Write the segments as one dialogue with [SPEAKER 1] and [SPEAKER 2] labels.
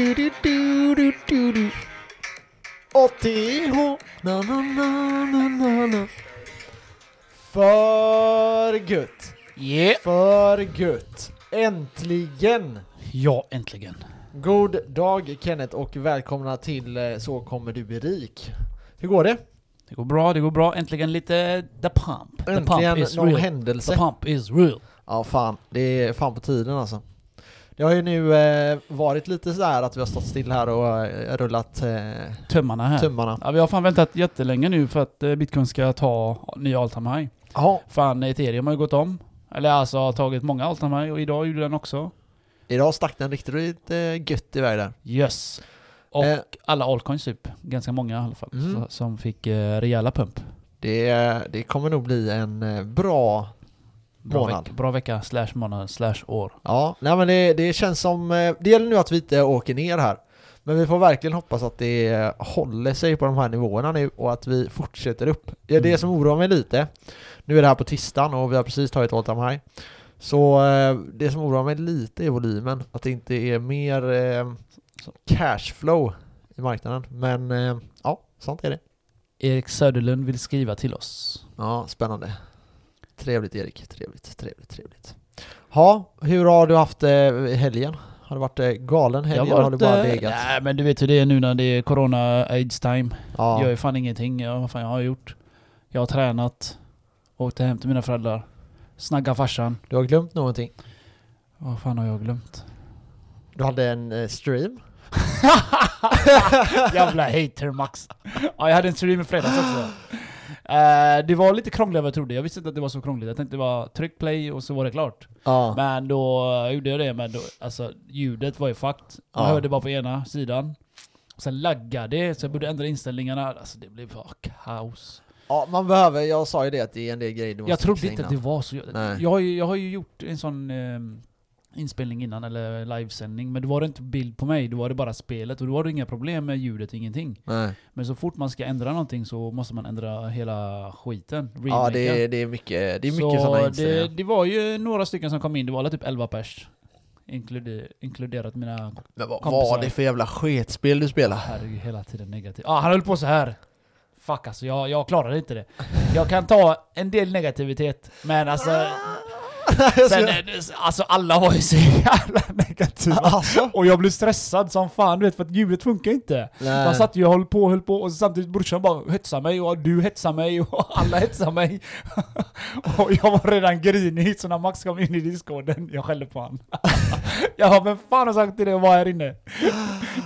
[SPEAKER 1] du, du, du, du, du, du. ATH, na na na na na na. För gött,
[SPEAKER 2] Yeah.
[SPEAKER 1] för gött. Äntligen!
[SPEAKER 2] Ja, äntligen.
[SPEAKER 1] God dag Kenneth och välkomna till eh, Så kommer du bli rik. Hur går det?
[SPEAKER 2] Det går bra, det går bra. Äntligen lite the pump. The pump
[SPEAKER 1] Äntligen
[SPEAKER 2] is
[SPEAKER 1] någon
[SPEAKER 2] real.
[SPEAKER 1] händelse.
[SPEAKER 2] The pump is real.
[SPEAKER 1] Ja fan, det är fan på tiden alltså. Det har ju nu eh, varit lite sådär att vi har stått still här och eh, rullat eh,
[SPEAKER 2] Tömmarna här.
[SPEAKER 1] tummarna.
[SPEAKER 2] Ja, vi har fan väntat jättelänge nu för att eh, bitcoin ska ta nya all time high.
[SPEAKER 1] Ja,
[SPEAKER 2] Fan, ethereum har ju gått om. Eller alltså har tagit många all time high och idag gjorde den också.
[SPEAKER 1] idag stack den riktigt eh, gött iväg där.
[SPEAKER 2] Yes. Och
[SPEAKER 1] Eh.
[SPEAKER 2] alla altcoins typ. Ganska många i alla fall.
[SPEAKER 1] Mm.
[SPEAKER 2] Så, som fick eh, rejäla pump.
[SPEAKER 1] Det, det kommer nog bli en eh, bra...
[SPEAKER 2] Bra,
[SPEAKER 1] Månad.
[SPEAKER 2] veck, bra vecka, slash månad, slash år.
[SPEAKER 1] Ja, nej men det, det känns som... eh, Det gäller nu att vi inte åker ner här. Men vi får verkligen hoppas att det håller sig på de här nivåerna nu och att vi fortsätter upp. Det är det
[SPEAKER 2] Mm.
[SPEAKER 1] som oroar mig lite. Nu är det här på tisdagen och vi har precis tagit all time high. Så eh, det som oroar mig lite är volymen. Att det inte är mer eh, cashflow i marknaden. Men ja, sånt är det.
[SPEAKER 2] Erik Söderlund vill skriva till oss.
[SPEAKER 1] Ja, spännande. Trevligt Erik, trevligt, trevligt, trevligt. Ja, hur har du haft i helgen? Har det varit eh, galen helg eller har du bara
[SPEAKER 2] eh,
[SPEAKER 1] legat?
[SPEAKER 2] Nej men du vet hur det är nu när det är corona aids time.
[SPEAKER 1] Ja,
[SPEAKER 2] Jag är fan ingenting. Jag, vad fan jag har gjort? Jag har tränat. Åkte hem till mina föräldrar. Snagga farsan.
[SPEAKER 1] du har glömt någonting.
[SPEAKER 2] Vad fan har jag glömt?
[SPEAKER 1] Du hade en eh, stream.
[SPEAKER 2] Jävla hater Max. Ja, jag hade en stream i fredags också. Eh, det var lite krångligare än vad jag trodde. Jag visste inte att det var så krångligt. Jag tänkte det var tryck play och så var det klart.
[SPEAKER 1] Ja,
[SPEAKER 2] Men då gjorde jag det, men då, alltså ljudet var ju fucked. Man
[SPEAKER 1] Ja.
[SPEAKER 2] hörde bara på ena sidan. Sen laggade det, så jag borde ändra inställningarna. Alltså det blev bara kaos.
[SPEAKER 1] ja, man behöver, jag sa ju det att det är en del grejer du måste
[SPEAKER 2] Jag trodde
[SPEAKER 1] fixa
[SPEAKER 2] inte att det
[SPEAKER 1] innan.
[SPEAKER 2] var så.
[SPEAKER 1] Nej.
[SPEAKER 2] Jag har, ju, jag har ju gjort en sån eh, inspelning innan, eller livesändning, men då var det inte bild på mig, då var det bara spelet och då var det inga problem med ljudet, ingenting.
[SPEAKER 1] Nej.
[SPEAKER 2] Men så fort man ska ändra någonting så måste man ändra hela skiten.
[SPEAKER 1] Ja,
[SPEAKER 2] Remaka.
[SPEAKER 1] det är, det är mycket, det är mycket
[SPEAKER 2] så
[SPEAKER 1] sådana
[SPEAKER 2] det,
[SPEAKER 1] inställningar.
[SPEAKER 2] det var ju några stycken som kom in, det var alla typ 11 pers. Inkluder, inkluderat mina
[SPEAKER 1] Men vad
[SPEAKER 2] kompisar.
[SPEAKER 1] var det för jävla sketspel du spelade?
[SPEAKER 2] Herregud, hela tiden negativ. Ja, han höll på så här. Fuck alltså, jag, jag klarade inte det. Jag kan ta en del negativitet, men alltså... Sen, eh, alltså alla var ju så jävla negativa.
[SPEAKER 1] alltså?
[SPEAKER 2] Och jag blev stressad som fan du vet, för att ljudet funkar inte.
[SPEAKER 1] Nej.
[SPEAKER 2] Man satt ju och höll på och höll på, och samtidigt brorsan bara hetsade mig, och du hetsade mig, och alla hetsade mig. och jag var redan grinig, så när Max kom in i discorden, jag skällde på han. jag bara, vem fan har sagt till dig att vara här inne?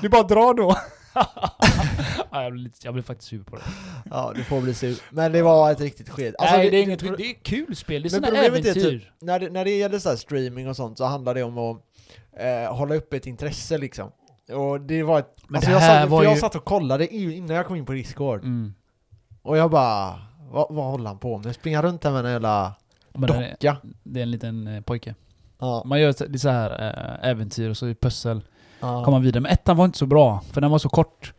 [SPEAKER 2] Du bara dra då. ja, jag, blev lite, jag blev faktiskt sur på det.
[SPEAKER 1] Ja, du får bli sur. Men det var ett riktigt sked. Alltså,
[SPEAKER 2] Nej, det är inget det är kul spel, det är såna
[SPEAKER 1] problemet är
[SPEAKER 2] äventyr.
[SPEAKER 1] typ, när det, när det gäller så här streaming och sånt så handlar det om att eh, hålla upp ett intresse liksom. Och det var ett,
[SPEAKER 2] Men
[SPEAKER 1] alltså
[SPEAKER 2] det
[SPEAKER 1] jag, satt,
[SPEAKER 2] var
[SPEAKER 1] för jag
[SPEAKER 2] ju-
[SPEAKER 1] satt och kollade innan jag kom in på Discord.
[SPEAKER 2] Mm.
[SPEAKER 1] Och jag bara, vad, vad håller han på med? Springer han runt här med en jävla
[SPEAKER 2] Men det, är,
[SPEAKER 1] docka?
[SPEAKER 2] det är en liten eh, pojke.
[SPEAKER 1] Ja,
[SPEAKER 2] Man gör det så här eh, äventyr och så är pussel.
[SPEAKER 1] Ja.
[SPEAKER 2] komma vidare. Men ettan var inte så bra, för den var så kort.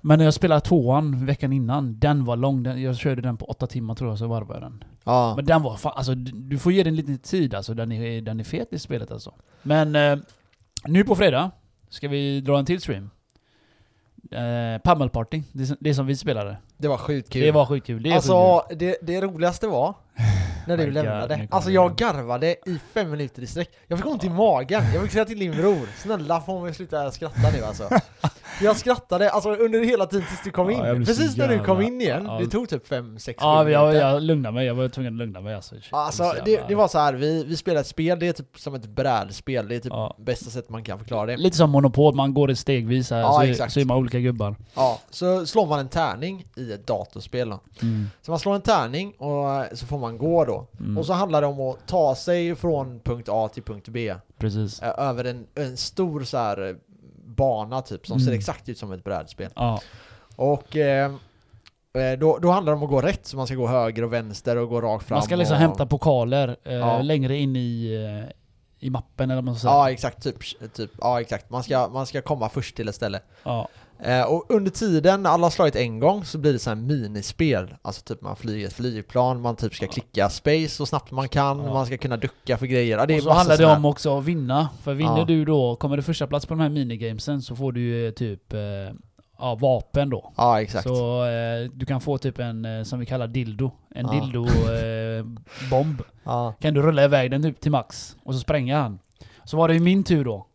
[SPEAKER 2] Men när jag spelade tvåan veckan innan, den var lång. Den, jag körde den på åtta timmar tror jag, så varvade jag den.
[SPEAKER 1] ja.
[SPEAKER 2] Men den var fan, alltså du får ge den lite tid alltså. Den är, den är fet i spelet alltså. Men eh, nu på fredag ska vi dra en till stream. Eh, Pummel Party, det, det som vi spelade.
[SPEAKER 1] Det var sjukt kul.
[SPEAKER 2] Det var sjukt kul. Det
[SPEAKER 1] alltså,
[SPEAKER 2] sjukt
[SPEAKER 1] det, det roligaste var när du lämnade. Alltså jag garvade i fem minuter i sträck. Jag fick ont i magen. Jag fick säga till din bror, snälla får mig sluta skratta nu alltså. Jag skrattade alltså under hela tiden tills du kom
[SPEAKER 2] Ja,
[SPEAKER 1] in. Precis när du kom in igen.
[SPEAKER 2] ja.
[SPEAKER 1] Det tog typ fem, sex,
[SPEAKER 2] Ja,
[SPEAKER 1] sju
[SPEAKER 2] jag, jag lugnade mig. Jag var tvungen att lugna mig alltså.
[SPEAKER 1] Alltså
[SPEAKER 2] så
[SPEAKER 1] det, det var så här, vi, vi spelade ett spel, det är typ som ett brädspel. Det är typ
[SPEAKER 2] Ja.
[SPEAKER 1] bästa sättet man kan förklara det.
[SPEAKER 2] Lite som Monopol, man går i stegvis här,
[SPEAKER 1] Ja,
[SPEAKER 2] så,
[SPEAKER 1] exakt.
[SPEAKER 2] så är man olika gubbar.
[SPEAKER 1] Ja, så slår man en tärning i ett datorspel då.
[SPEAKER 2] Mm.
[SPEAKER 1] Så man slår en tärning och eh, så får man gå då.
[SPEAKER 2] Mm.
[SPEAKER 1] Och så handlar det om att ta sig från punkt A till punkt B
[SPEAKER 2] Precis.
[SPEAKER 1] eh, över en, en stor så här eh, bana typ som
[SPEAKER 2] Mm.
[SPEAKER 1] ser exakt ut som ett brädspel.
[SPEAKER 2] Ja.
[SPEAKER 1] Och eh, eh, då, då handlar det om att gå rätt, så man ska gå höger och vänster och gå rakt fram.
[SPEAKER 2] Man ska liksom
[SPEAKER 1] och,
[SPEAKER 2] hämta pokaler eh,
[SPEAKER 1] Ja.
[SPEAKER 2] längre in i, eh, i mappen eller vad man ska säga.
[SPEAKER 1] Ja exakt, typ, typ, ja exakt. Man ska, man ska komma först till ett ställe.
[SPEAKER 2] Ja.
[SPEAKER 1] Eh, och under tiden, när alla har slagit en gång, så blir det så här minispel. Alltså typ man flyger ett flygplan, man typ ska klicka space så snabbt man kan,
[SPEAKER 2] Ja.
[SPEAKER 1] man ska kunna ducka för grejer. Ja, det
[SPEAKER 2] och så handlar det om också att vinna. För vinner
[SPEAKER 1] Ja.
[SPEAKER 2] du då, kommer du första plats på de här minigamesen så får du typ eh, ja, vapen då.
[SPEAKER 1] Ja, exakt.
[SPEAKER 2] Så eh, du kan få typ en, eh, som vi kallar dildo. En dildo-bomb.
[SPEAKER 1] Ja.
[SPEAKER 2] kan du rulla iväg den typ till max. Och så spränga han. Så var det ju min tur då.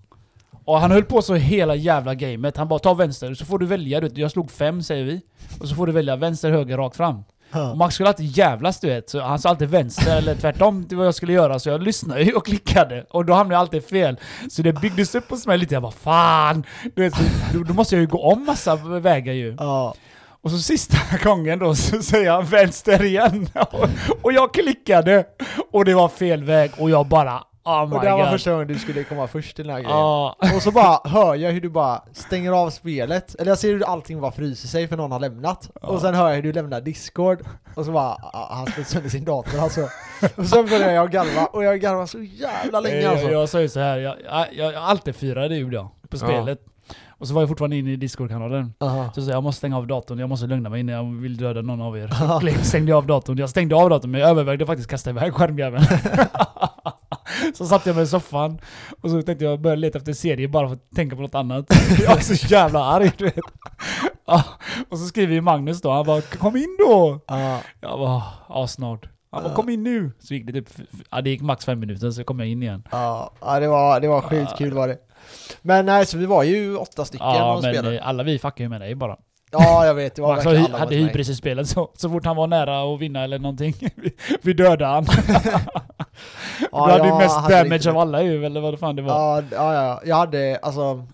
[SPEAKER 2] Och han höll på så hela jävla gamet. Han bara ta vänster, så får du välja. Du vet, Jag slog fem säger vi. Och så får du välja vänster, höger, rakt fram. Och Max skulle alltid jävlas du vet. Så han sa alltid vänster eller tvärtom till vad jag skulle göra. Så jag lyssnade ju och klickade. Och då hamnade jag alltid fel. Så det byggdes upp hos mig lite. Jag bara fan! Du vet, så, då, då måste jag ju gå om massa vägar ju.
[SPEAKER 1] Ja.
[SPEAKER 2] Och så sista gången då så säger han vänster igen. Och, och jag klickade. Och det var fel väg. Och jag bara oh
[SPEAKER 1] Och det var
[SPEAKER 2] god.
[SPEAKER 1] första gången du skulle komma först till den här grejen.
[SPEAKER 2] Ja.
[SPEAKER 1] Och så bara hör jag hur du bara stänger av spelet, eller jag ser hur allting bara fryser sig för någon har lämnat.
[SPEAKER 2] Ja.
[SPEAKER 1] Och sen hör jag hur du lämnar discord, och så bara, ah, han slår sönder sin dator alltså. Och sen börjar jag garva, och jag garvar så jävla länge
[SPEAKER 2] jag,
[SPEAKER 1] alltså.
[SPEAKER 2] jag, jag sa ju så här. Jag, jag, jag alltid det gjorde jag. På spelet. Och så var jag fortfarande inne i Discord-kanalen. Så jag sa jag måste stänga av datorn, jag måste lugna mig innan jag vill döda någon av er. Klick, stängde jag av datorn. Jag stängde av datorn men jag övervägde faktiskt kasta iväg skärmjäveln. så satt jag mig i soffan och så tänkte jag börja leta efter serie bara för att tänka på något annat. Jag är så jävla arg du vet. Ja, och så skriver ju Magnus då, han bara 'Kom in då!'
[SPEAKER 1] Ja.
[SPEAKER 2] Jag bara 'Ja snart' Han bara 'Kom in nu!' Så gick det typ, ja det gick max fem minuter så kom jag in igen.
[SPEAKER 1] Ja, ja, det var, det var sjukt kul var det. Men nej, så vi var ju åtta stycken
[SPEAKER 2] Ja
[SPEAKER 1] och
[SPEAKER 2] men
[SPEAKER 1] spelade.
[SPEAKER 2] alla vi fuckar ju med dig bara.
[SPEAKER 1] Ja, jag vet. Det var
[SPEAKER 2] Max
[SPEAKER 1] verkligen
[SPEAKER 2] hade,
[SPEAKER 1] alla
[SPEAKER 2] hade
[SPEAKER 1] mot mig.
[SPEAKER 2] hybris i spelet så, så fort han var nära att vinna eller någonting, vi, vi dödade han.
[SPEAKER 1] Ja,
[SPEAKER 2] du hade ju
[SPEAKER 1] jag
[SPEAKER 2] mest
[SPEAKER 1] hade
[SPEAKER 2] damage av alla ju, eller vad det fan det var.
[SPEAKER 1] Ja, ja, ja. Jag hade alltså...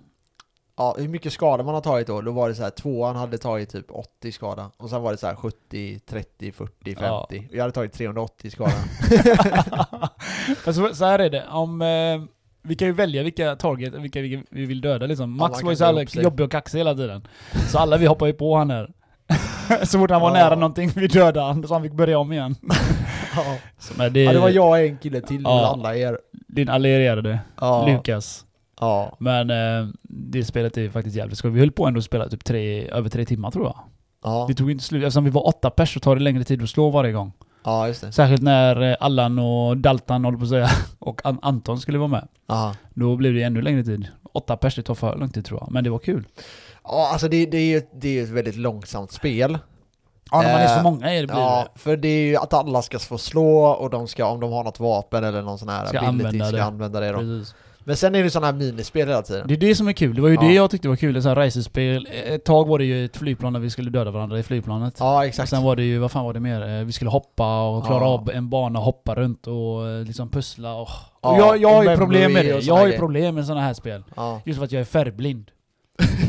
[SPEAKER 1] Ja, hur mycket skada man har tagit då? Då var det så här, tvåan hade tagit typ 80 skada. Och sen var det så här 70, 30, 40, 50.
[SPEAKER 2] Ja.
[SPEAKER 1] Jag hade tagit 380 skada.
[SPEAKER 2] Så, så här är det, om... Eh, vi kan ju välja vilka target, vilka vi, vi vill döda liksom. Max var ju så jobbig och kaxig hela tiden. Så alla vi hoppar ju på han här. så fort han var
[SPEAKER 1] Ja.
[SPEAKER 2] nära någonting, vi dödade han så han fick börja om igen.
[SPEAKER 1] ja.
[SPEAKER 2] Så, det,
[SPEAKER 1] ja, det var jag och en kille till,
[SPEAKER 2] ja.
[SPEAKER 1] alla er.
[SPEAKER 2] din allierade,
[SPEAKER 1] Ja.
[SPEAKER 2] Lukas.
[SPEAKER 1] Ja.
[SPEAKER 2] Men eh, det spelet är faktiskt jävligt skoj. Vi höll på ändå att spela typ tre, över tre timmar tror jag.
[SPEAKER 1] Ja.
[SPEAKER 2] Det tog inte slut. Eftersom vi var åtta pers så tar det längre tid att slå varje gång.
[SPEAKER 1] Ja, just det.
[SPEAKER 2] Särskilt när eh, Allan och Daltan håller på att säga, och An- Anton skulle vara med.
[SPEAKER 1] Aha.
[SPEAKER 2] Då blev det ännu längre tid. Åtta pers, det tar för lång tid tror jag. Men det var kul.
[SPEAKER 1] Ja, alltså det, det är ju det är ett väldigt långsamt spel.
[SPEAKER 2] Ja, när man är så
[SPEAKER 1] Eh,
[SPEAKER 2] många är det blir
[SPEAKER 1] Ja,
[SPEAKER 2] det.
[SPEAKER 1] för det är ju att alla ska få slå och de ska, om de har något vapen eller någon sån här
[SPEAKER 2] Ska
[SPEAKER 1] ability,
[SPEAKER 2] använda
[SPEAKER 1] ska
[SPEAKER 2] det.
[SPEAKER 1] använda det då.
[SPEAKER 2] Precis.
[SPEAKER 1] Men sen är det sådana här minispel hela tiden.
[SPEAKER 2] Det är det som är kul. Det var ju
[SPEAKER 1] Ja.
[SPEAKER 2] det jag tyckte var kul. Sånt här racerspel. Ett tag var det ju ett flygplan där vi skulle döda varandra i flygplanet.
[SPEAKER 1] Ja,
[SPEAKER 2] Och
[SPEAKER 1] exakt.
[SPEAKER 2] sen var det ju, vad fan var det mer? Eh, Vi skulle hoppa och klara
[SPEAKER 1] Ja.
[SPEAKER 2] av en bana, hoppa runt och eh, liksom pussla och...
[SPEAKER 1] Ja,
[SPEAKER 2] och jag, jag har ju problem med det. Jag har ju problem med sådana här spel. Just för att jag är färgblind.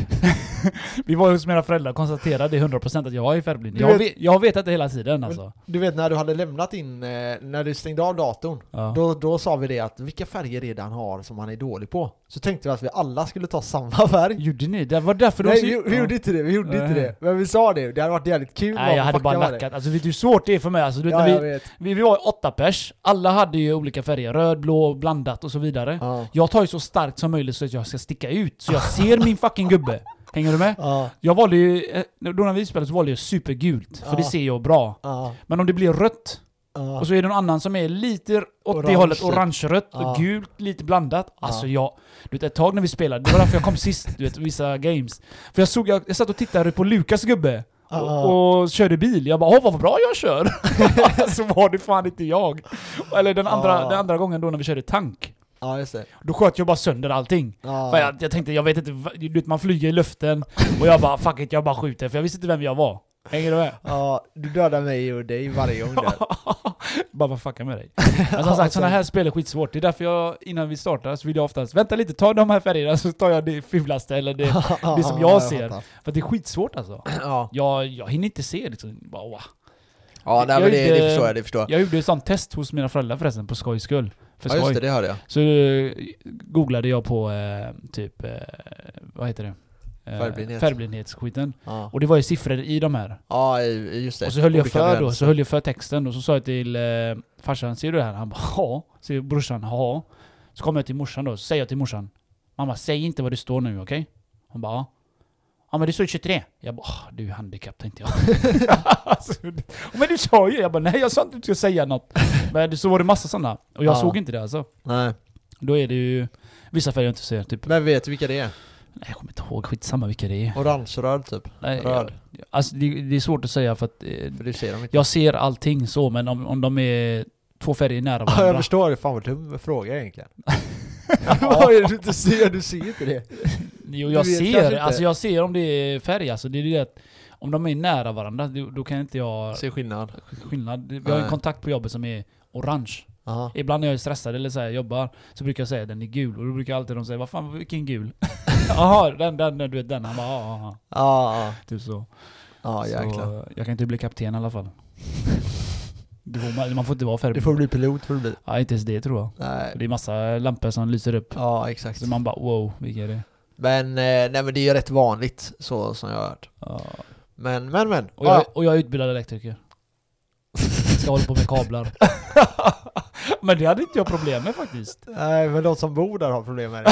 [SPEAKER 2] vi var ju hos mina föräldrar och konstaterade 100% att jag är färgblind. Jag,
[SPEAKER 1] vet-
[SPEAKER 2] jag har vetat det hela tiden alltså.
[SPEAKER 1] Du vet när du hade lämnat in, eh, när du stängde av datorn,
[SPEAKER 2] Ja.
[SPEAKER 1] då, då sa vi det att vilka färger är det han har som han är dålig på? Så tänkte vi att vi alla skulle ta samma färg.
[SPEAKER 2] Gjorde ni? Det var därför
[SPEAKER 1] Nej, vi, vi gjorde inte det, vi gjorde inte det. Men vi sa det, det hade varit jävligt kul
[SPEAKER 2] Nej jag hade bara
[SPEAKER 1] det.
[SPEAKER 2] lackat. Alltså vet du hur svårt det är för mig? Alltså, du vet,
[SPEAKER 1] Ja,
[SPEAKER 2] vi, vi, vi var åtta pers, alla hade ju olika färger. Röd, blå, blandat och så vidare.
[SPEAKER 1] Ja.
[SPEAKER 2] Jag tar ju så starkt som möjligt så att jag ska sticka ut. Så jag ser min fucking gubbe. Hänger du med?
[SPEAKER 1] Ja.
[SPEAKER 2] Jag valde ju, eh, då när vi spelade så valde jag supergult. För det ser jag bra. Men om det blir rött, och så är det någon annan som är lite åt det
[SPEAKER 1] Orange.
[SPEAKER 2] hållet, orange-rött och gult, lite blandat. Alltså
[SPEAKER 1] Ja.
[SPEAKER 2] jag... Du vet ett tag när vi spelade, det var därför jag kom sist, du vet vissa games. För jag såg, jag, jag satt och tittade på Lukas gubbe. Och, och körde bil. Jag bara åh vad bra jag kör! så var det fan inte jag. Eller den andra, den andra gången då när vi körde tank.
[SPEAKER 1] Ja, just det.
[SPEAKER 2] Då sköt jag bara sönder allting.
[SPEAKER 1] Ja.
[SPEAKER 2] För jag, jag tänkte, jag vet inte, va- du vet man flyger i luften och jag bara fuck it, jag bara skjuter för jag visste inte vem jag var. Hänger du med?
[SPEAKER 1] Ja, du dödar mig och dig varje gång där.
[SPEAKER 2] bara för fucka med dig. Men som sagt, sådana här spel är skitssvårt. Det är därför jag, innan vi startar, så vill jag oftast vänta lite, ta de här färgerna så tar jag det fulaste eller det. det som jag ser. För det är skitsvårt alltså.
[SPEAKER 1] Ja,
[SPEAKER 2] Jag, jag hinner inte se liksom. Bara, wow.
[SPEAKER 1] ja nej,
[SPEAKER 2] Jag
[SPEAKER 1] men det,
[SPEAKER 2] gjorde-
[SPEAKER 1] det förstår jag, det förstår jag.
[SPEAKER 2] Jag gjorde ett sånt test hos mina föräldrar förresten, på skojs skull. För
[SPEAKER 1] Ja just
[SPEAKER 2] skoj.
[SPEAKER 1] det, det hörde jag.
[SPEAKER 2] Så eh, googlade jag på eh, typ, eh, vad heter det? Eh,
[SPEAKER 1] Färgblindhet.
[SPEAKER 2] Färgblindhetsskiten.
[SPEAKER 1] Ja,
[SPEAKER 2] Och det var ju siffror i de här.
[SPEAKER 1] ja just det.
[SPEAKER 2] Och så höll jag
[SPEAKER 1] Olika
[SPEAKER 2] för då,
[SPEAKER 1] gränser.
[SPEAKER 2] så höll jag för texten och så sa jag till eh, farsan, ser du det här? Han bara ja. Säger brorsan, ja. Så kommer jag till morsan då, så säger jag till morsan Mamma, säg inte vad det står nu, okej? Hon bara ja. Ja men det står 23. Jag bara, "Åh, du är handikapp tänkte jag. alltså, men du sa ju, jag bara nej jag sa inte att du skulle säga något. Men det- så var det massa sådana. Och jag
[SPEAKER 1] Ja.
[SPEAKER 2] såg inte det alltså.
[SPEAKER 1] Nej.
[SPEAKER 2] Då är det ju vissa färger jag inte ser. Typ,
[SPEAKER 1] Men vet du vilka det är?
[SPEAKER 2] nej jag kommer inte ihåg, skitsamma vilka det är.
[SPEAKER 1] Orange-röd typ?
[SPEAKER 2] Nej,
[SPEAKER 1] Röd.
[SPEAKER 2] jag, alltså det, det är svårt att säga för att eh,
[SPEAKER 1] För du ser dem inte.
[SPEAKER 2] jag ser allting så, men om, om de är två färger nära
[SPEAKER 1] Ja, jag
[SPEAKER 2] varandra.
[SPEAKER 1] förstår. Fan vad dum fråga egentligen. Vad är det du inte ser? Du ser inte det.
[SPEAKER 2] Jo, jag
[SPEAKER 1] Du vet kanske
[SPEAKER 2] ser,
[SPEAKER 1] inte.
[SPEAKER 2] alltså jag ser om det är färg alltså. Det är det att om de är nära varandra, då, då kan inte jag
[SPEAKER 1] Se skillnad.
[SPEAKER 2] skillnad. Vi har en
[SPEAKER 1] Nej.
[SPEAKER 2] kontakt på jobbet som är orange.
[SPEAKER 1] Aha.
[SPEAKER 2] Ibland när jag är stressad eller så här, jobbar, så brukar jag säga den är gul. Och då brukar alltid de säga vad fan vilken gul? Jaha, den, den, du vet den. Han bara ja, ja. Typ så.
[SPEAKER 1] Ja,
[SPEAKER 2] så
[SPEAKER 1] jäklar.
[SPEAKER 2] jag kan inte bli kapten i alla fall. Får, man- får inte vara färg.
[SPEAKER 1] Du får bli pilot får du bli.
[SPEAKER 2] Ja, inte ens det tror jag.
[SPEAKER 1] Nej.
[SPEAKER 2] Det är massa lampor som lyser upp.
[SPEAKER 1] Ja, exakt.
[SPEAKER 2] Så man bara wow, vilka är det?
[SPEAKER 1] Men, eh, nej men det är ju rätt vanligt så som jag har hört.
[SPEAKER 2] Ja.
[SPEAKER 1] Men, men, men.
[SPEAKER 2] Och, jag,
[SPEAKER 1] Ja.
[SPEAKER 2] och jag är utbildad elektriker. Ska hålla på med kablar. Men det hade inte jag problem med faktiskt.
[SPEAKER 1] Nej, men de som bor där har problem med det.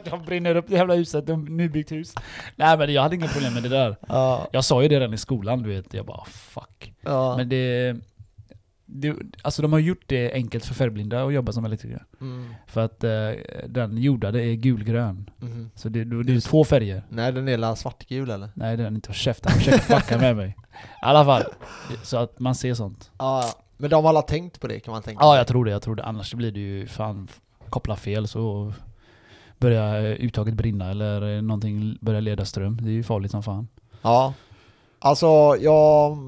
[SPEAKER 2] De brinner upp det jävla huset, de nybyggt hus. Nej men jag hade inga problem med det där.
[SPEAKER 1] Ja.
[SPEAKER 2] Jag sa ju det redan i skolan, du vet. Jag bara fuck.
[SPEAKER 1] ja.
[SPEAKER 2] Men det... det alltså de har gjort det enkelt för färgblinda att jobba som elektriker.
[SPEAKER 1] Mm.
[SPEAKER 2] För att eh, den jordade är gulgrön.
[SPEAKER 1] Mhm.
[SPEAKER 2] Så det, det är två färger.
[SPEAKER 1] Nej, den är svartgul eller?
[SPEAKER 2] Nej det är den inte. Käften, försöker fucka med mig. I alla fall. Så att man ser sånt.
[SPEAKER 1] Ja, ja. men de har alla tänkt på det kan man tänka.
[SPEAKER 2] Ja, jag tror det. Jag tror det. Annars blir det ju fan koppla fel så börjar eh, uttaget brinna eller eh, någonting börjar leda ström. Det är ju farligt som fan.
[SPEAKER 1] Ja. Alltså, jag